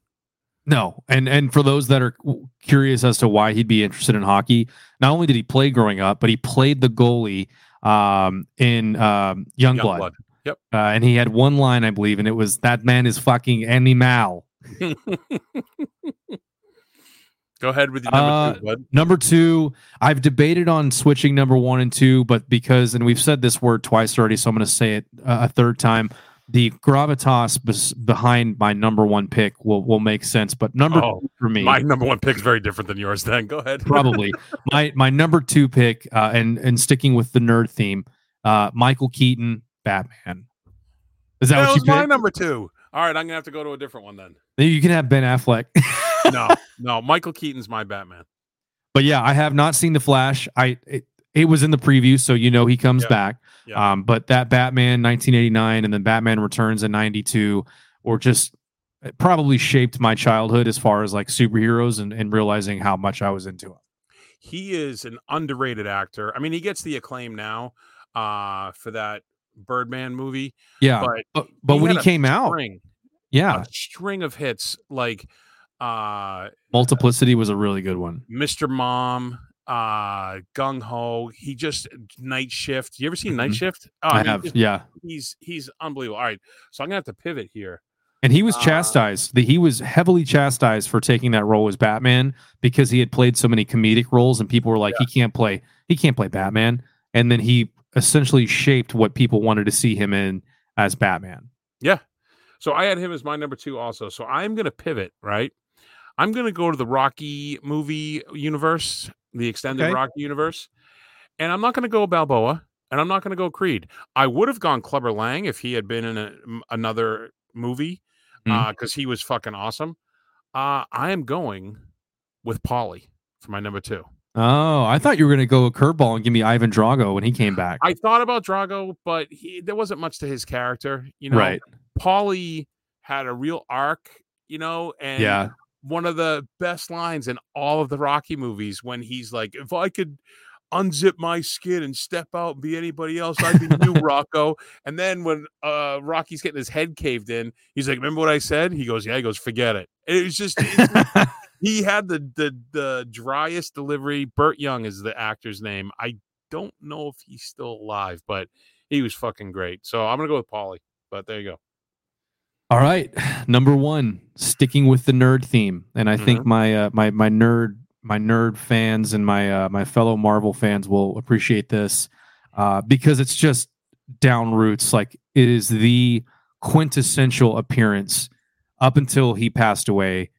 No, and and for those that are curious as to why he'd be interested in hockey, not only did he play growing up, but he played the goalie um, in um, Youngblood, Yep. uh, and he had one line, I believe, and it was "That man is fucking animal." *laughs* Go ahead with your number Uh, two. Number two, I've debated on switching number one and two, but because, and we've said this word twice already, so I'm going to say it uh, a third time. The gravitas bes- behind my number one pick will will make sense, but number Oh, two for me, My number one pick is very different than yours. Then go ahead. probably *laughs* my my number two pick, uh, and and sticking with the nerd theme, uh, Michael Keaton, Batman. Is that that what you my picked? number two. All right, I'm gonna have to go to a different one then. You can have Ben Affleck. *laughs* No, no, Michael Keaton's my Batman. but yeah, I have not seen the Flash. I it, it was in the preview, so you know he comes Yeah. back. Yeah. Um, but that Batman 1989 and then Batman Returns in 92 or just it probably shaped my childhood as far as like superheroes and, and realizing how much I was into them. He is an underrated actor. I mean, he gets the acclaim now uh, for that Birdman movie. Yeah, but but, but when he came out, yeah, a string of hits like uh, Multiplicity was a really good one. Mr. Mom, uh, Gung Ho. He just Night Shift. You ever seen Night Mhm. Shift? Oh, I mean, have, just- yeah. He's he's unbelievable. All right, so I'm gonna have to pivot here. And he was Uh, chastised. The, he was heavily chastised for taking that role as Batman because he had played so many comedic roles, and people were like, "He can't play. He can't play Batman." And then he essentially shaped what people wanted to see him in as Batman. Yeah. So I had him as my number two also. So I'm going to pivot, right? I'm going to go to the Rocky movie universe, the extended Okay. Rocky universe. And I'm not going to go Balboa and I'm not going to go Creed. I would have gone Clubber Lang if he had been in a, m- another movie because he was fucking awesome. Uh, I am going with Paulie for my number two. Oh, I thought you were going to go a curveball and give me Ivan Drago when he came back. I thought about Drago, but he, there wasn't much to his character. You know, right? Paulie had a real arc, you know, and Yeah. One of the best lines in all of the Rocky movies when he's like, if I could unzip my skin and step out and be anybody else, I'd be new *laughs* Rocco. And then when uh Rocky's getting his head caved in, he's like, Remember what I said? He goes, Yeah, he goes, forget it. It was just it's- *laughs* he had the the the driest delivery. Burt Young is the actor's name. I don't know if he's still alive, but he was fucking great. So I'm gonna go with Paulie. But there you go. All right, number one, sticking with the nerd theme, and I think Mhm. my uh, my my nerd my nerd fans and my uh, my fellow Marvel fans will appreciate this uh, because it's just down roots. Like it is the quintessential appearance up until he passed away.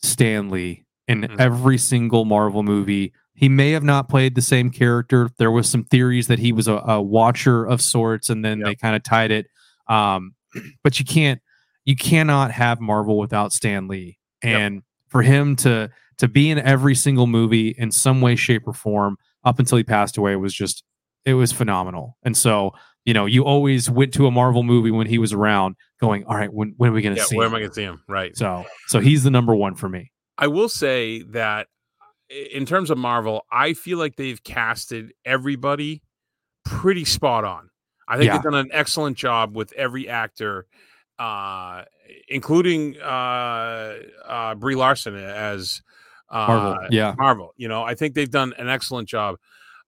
Stan Lee in Mhm. every single Marvel movie. He may have not played the same character. There was some theories that he was a, a watcher of sorts, and then Yep. they kind of tied it. Um, *clears throat* but you can't you cannot have Marvel without Stan Lee. Yep. And for him to to be in every single movie in some way, shape, or form up until he passed away was just it was phenomenal. And so, you know, you always went to a Marvel movie when he was around, going, All right, when when are we gonna Yeah, see where him? am I gonna see him? Right. So so he's the number one for me. I will say that in terms of Marvel, I feel like they've casted everybody pretty spot on. I think Yeah. they've done an excellent job with every actor, uh, including uh, uh, Brie Larson as uh, Marvel. yeah. Marvel. You know, I think they've done an excellent job.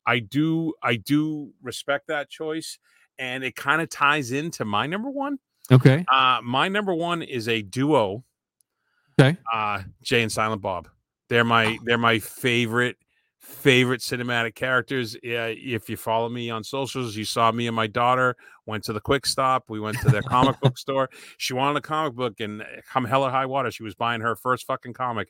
I do, I do respect that choice, and it kind of ties into my number one. Okay. Uh, my number one is a duo Okay. uh Jay and Silent Bob. They're my they're my favorite favorite cinematic characters. Yeah, if you follow me on socials, you saw me and my daughter went to the Quick Stop. We went to their comic book *laughs* store. She wanted a comic book, and uh, come hell or high water, she was buying her first fucking comic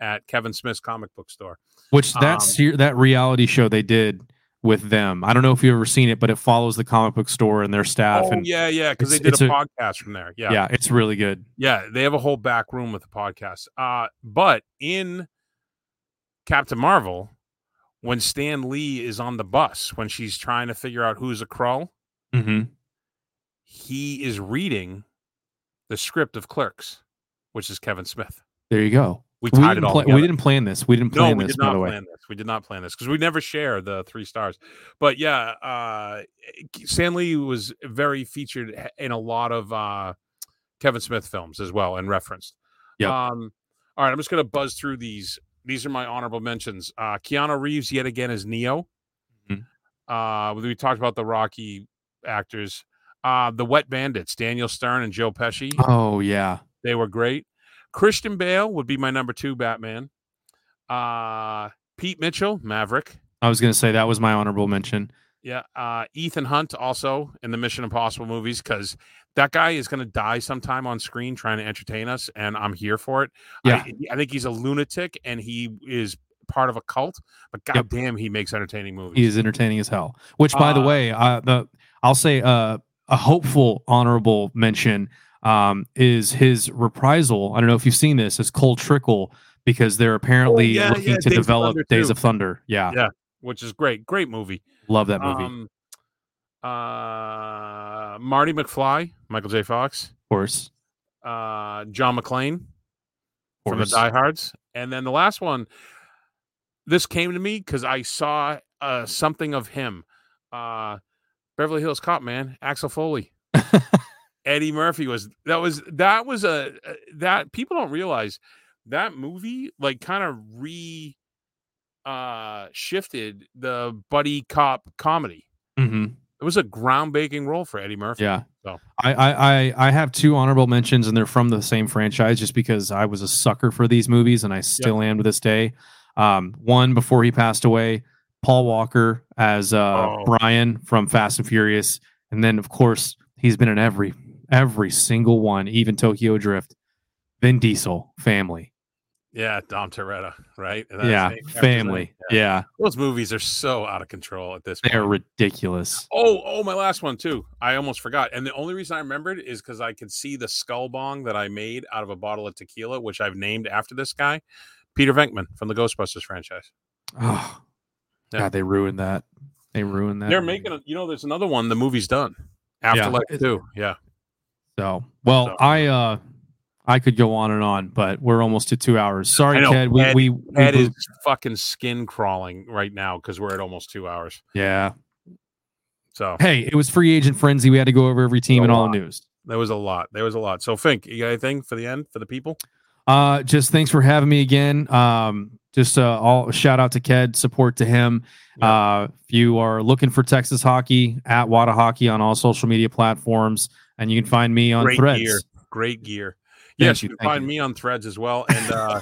at Kevin Smith's comic book store. Which that Um, that reality show they did with them. I don't know if you've ever seen it, but it follows the comic book store and their staff. oh and yeah, yeah, because they did a, a- podcast from there. yeah. Yeah, it's really good. yeah, they have a whole back room with the podcast. Uh, but in Captain Marvel, when Stan Lee is on the bus, when she's trying to figure out who's a Skrull, hmm he is reading the script of Clerks, which is Kevin Smith. There you go. We We it didn't, all together. we didn't plan this. We didn't no, plan we this, did by not the way. plan this. We did not plan this because we never share the three stars. But yeah, uh, Stan Lee was very featured in a lot of uh, Kevin Smith films as well and referenced. Yep. Um, all right, I'm just going to buzz through these. These are my honorable mentions. Uh, Keanu Reeves yet again as Neo. Mhm. Uh, we talked about the Rocky actors. Uh, the Wet Bandits, Daniel Stern and Joe Pesci. Oh yeah. They were great. Christian Bale would be my number two Batman. Uh, Pete Mitchell, Maverick. I was gonna say that was my honorable mention. Yeah. Uh, Ethan Hunt also in the Mission Impossible movies because that guy is going to die sometime on screen trying to entertain us, and I'm here for it. Yeah. I, I think he's a lunatic and he is part of a cult, but Yep. goddamn, he makes entertaining movies. He is entertaining as hell. Which, by the Uh, way, uh, the I'll say uh, a hopeful honorable mention um, is his reprisal. I don't know if you've seen this. Is Cole Trickle because they're apparently Oh, yeah, looking yeah, to Days develop Thunder Days of Thunder. Yeah, Yeah. which is great. Great movie. love that movie. Um, uh, Marty McFly, Michael J. Fox. of course. uh, John McClane from the course. diehards and then the last one this came to me because i saw uh something of him uh beverly hills cop man axel foley *laughs* eddie murphy was that was that was a a- that people don't realize that movie like kind of re uh shifted the buddy cop comedy hmm it was a groundbreaking role for eddie murphy Yeah. So. I, I, I, have two honorable mentions, and they're from the same franchise just because I was a sucker for these movies, and I still am to this day. Um, one before he passed away, Paul Walker as uh, Oh. Brian from Fast and Furious, and then of course he's been in every every single one, even Tokyo Drift. Vin Diesel, family, yeah dom toretto right that's yeah, named after his family, name. yeah. those movies are so out of control at this point they're ridiculous. Oh, oh, my last one too. I almost forgot. And the only reason I remembered is because I could see the skull bong that I made out of a bottle of tequila, which I've named after this guy, Peter Venkman from the Ghostbusters franchise. Oh, Yeah. God, they ruined that. They ruined that. They're movie. making, a, you know, there's another one. The movie's done. Afterlife It- too. Yeah. So, well, So- I uh I could go on and on, but we're almost to two hours. Sorry. Ted. We Ed- we, we Ed is fucking skin crawling right now because we're at almost two hours. yeah. So Hey, it was free agent frenzy. We had to go over every team and all the news. there was a lot. There was a lot. So Fink, you got anything for the end for the people? Uh, just thanks for having me again. Um, just uh, all shout out to Ked, support to him. Uh, if you are looking for Texas hockey at Wada Hockey on all social media platforms, and you can find me on Great Threads. gear. Great gear. Yes, you, you can find you. me on threads as well. And uh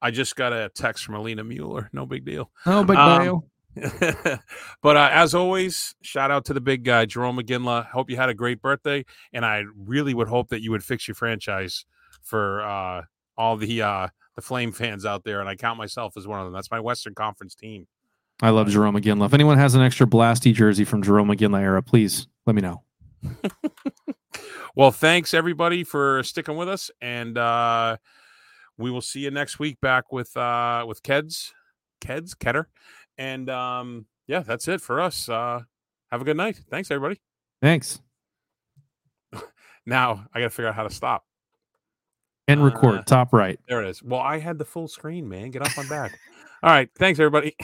I just got a text from Alina Mueller. No big deal. Oh, big Um, deal. *laughs* but uh, as always, shout out to the big guy, Jarome Iginla. Hope you had a great birthday. And I really would hope that you would fix your franchise for uh all the uh the flame fans out there. And I count myself as one of them. That's my Western Conference team. I love Jarome Iginla. If anyone has an extra Blasty jersey from Jarome Iginla era, please let me know. *laughs* Well, thanks everybody for sticking with us, and uh, we will see you next week back with uh, with Keds, Keds, Kedder, and um, yeah, that's it for us. Uh, have a good night. Thanks everybody. Thanks. *laughs* Now I got to figure out how to stop. And record Uh, top right. There it is. Well, I had the full screen, man. Get off my back. *laughs* All right. Thanks everybody.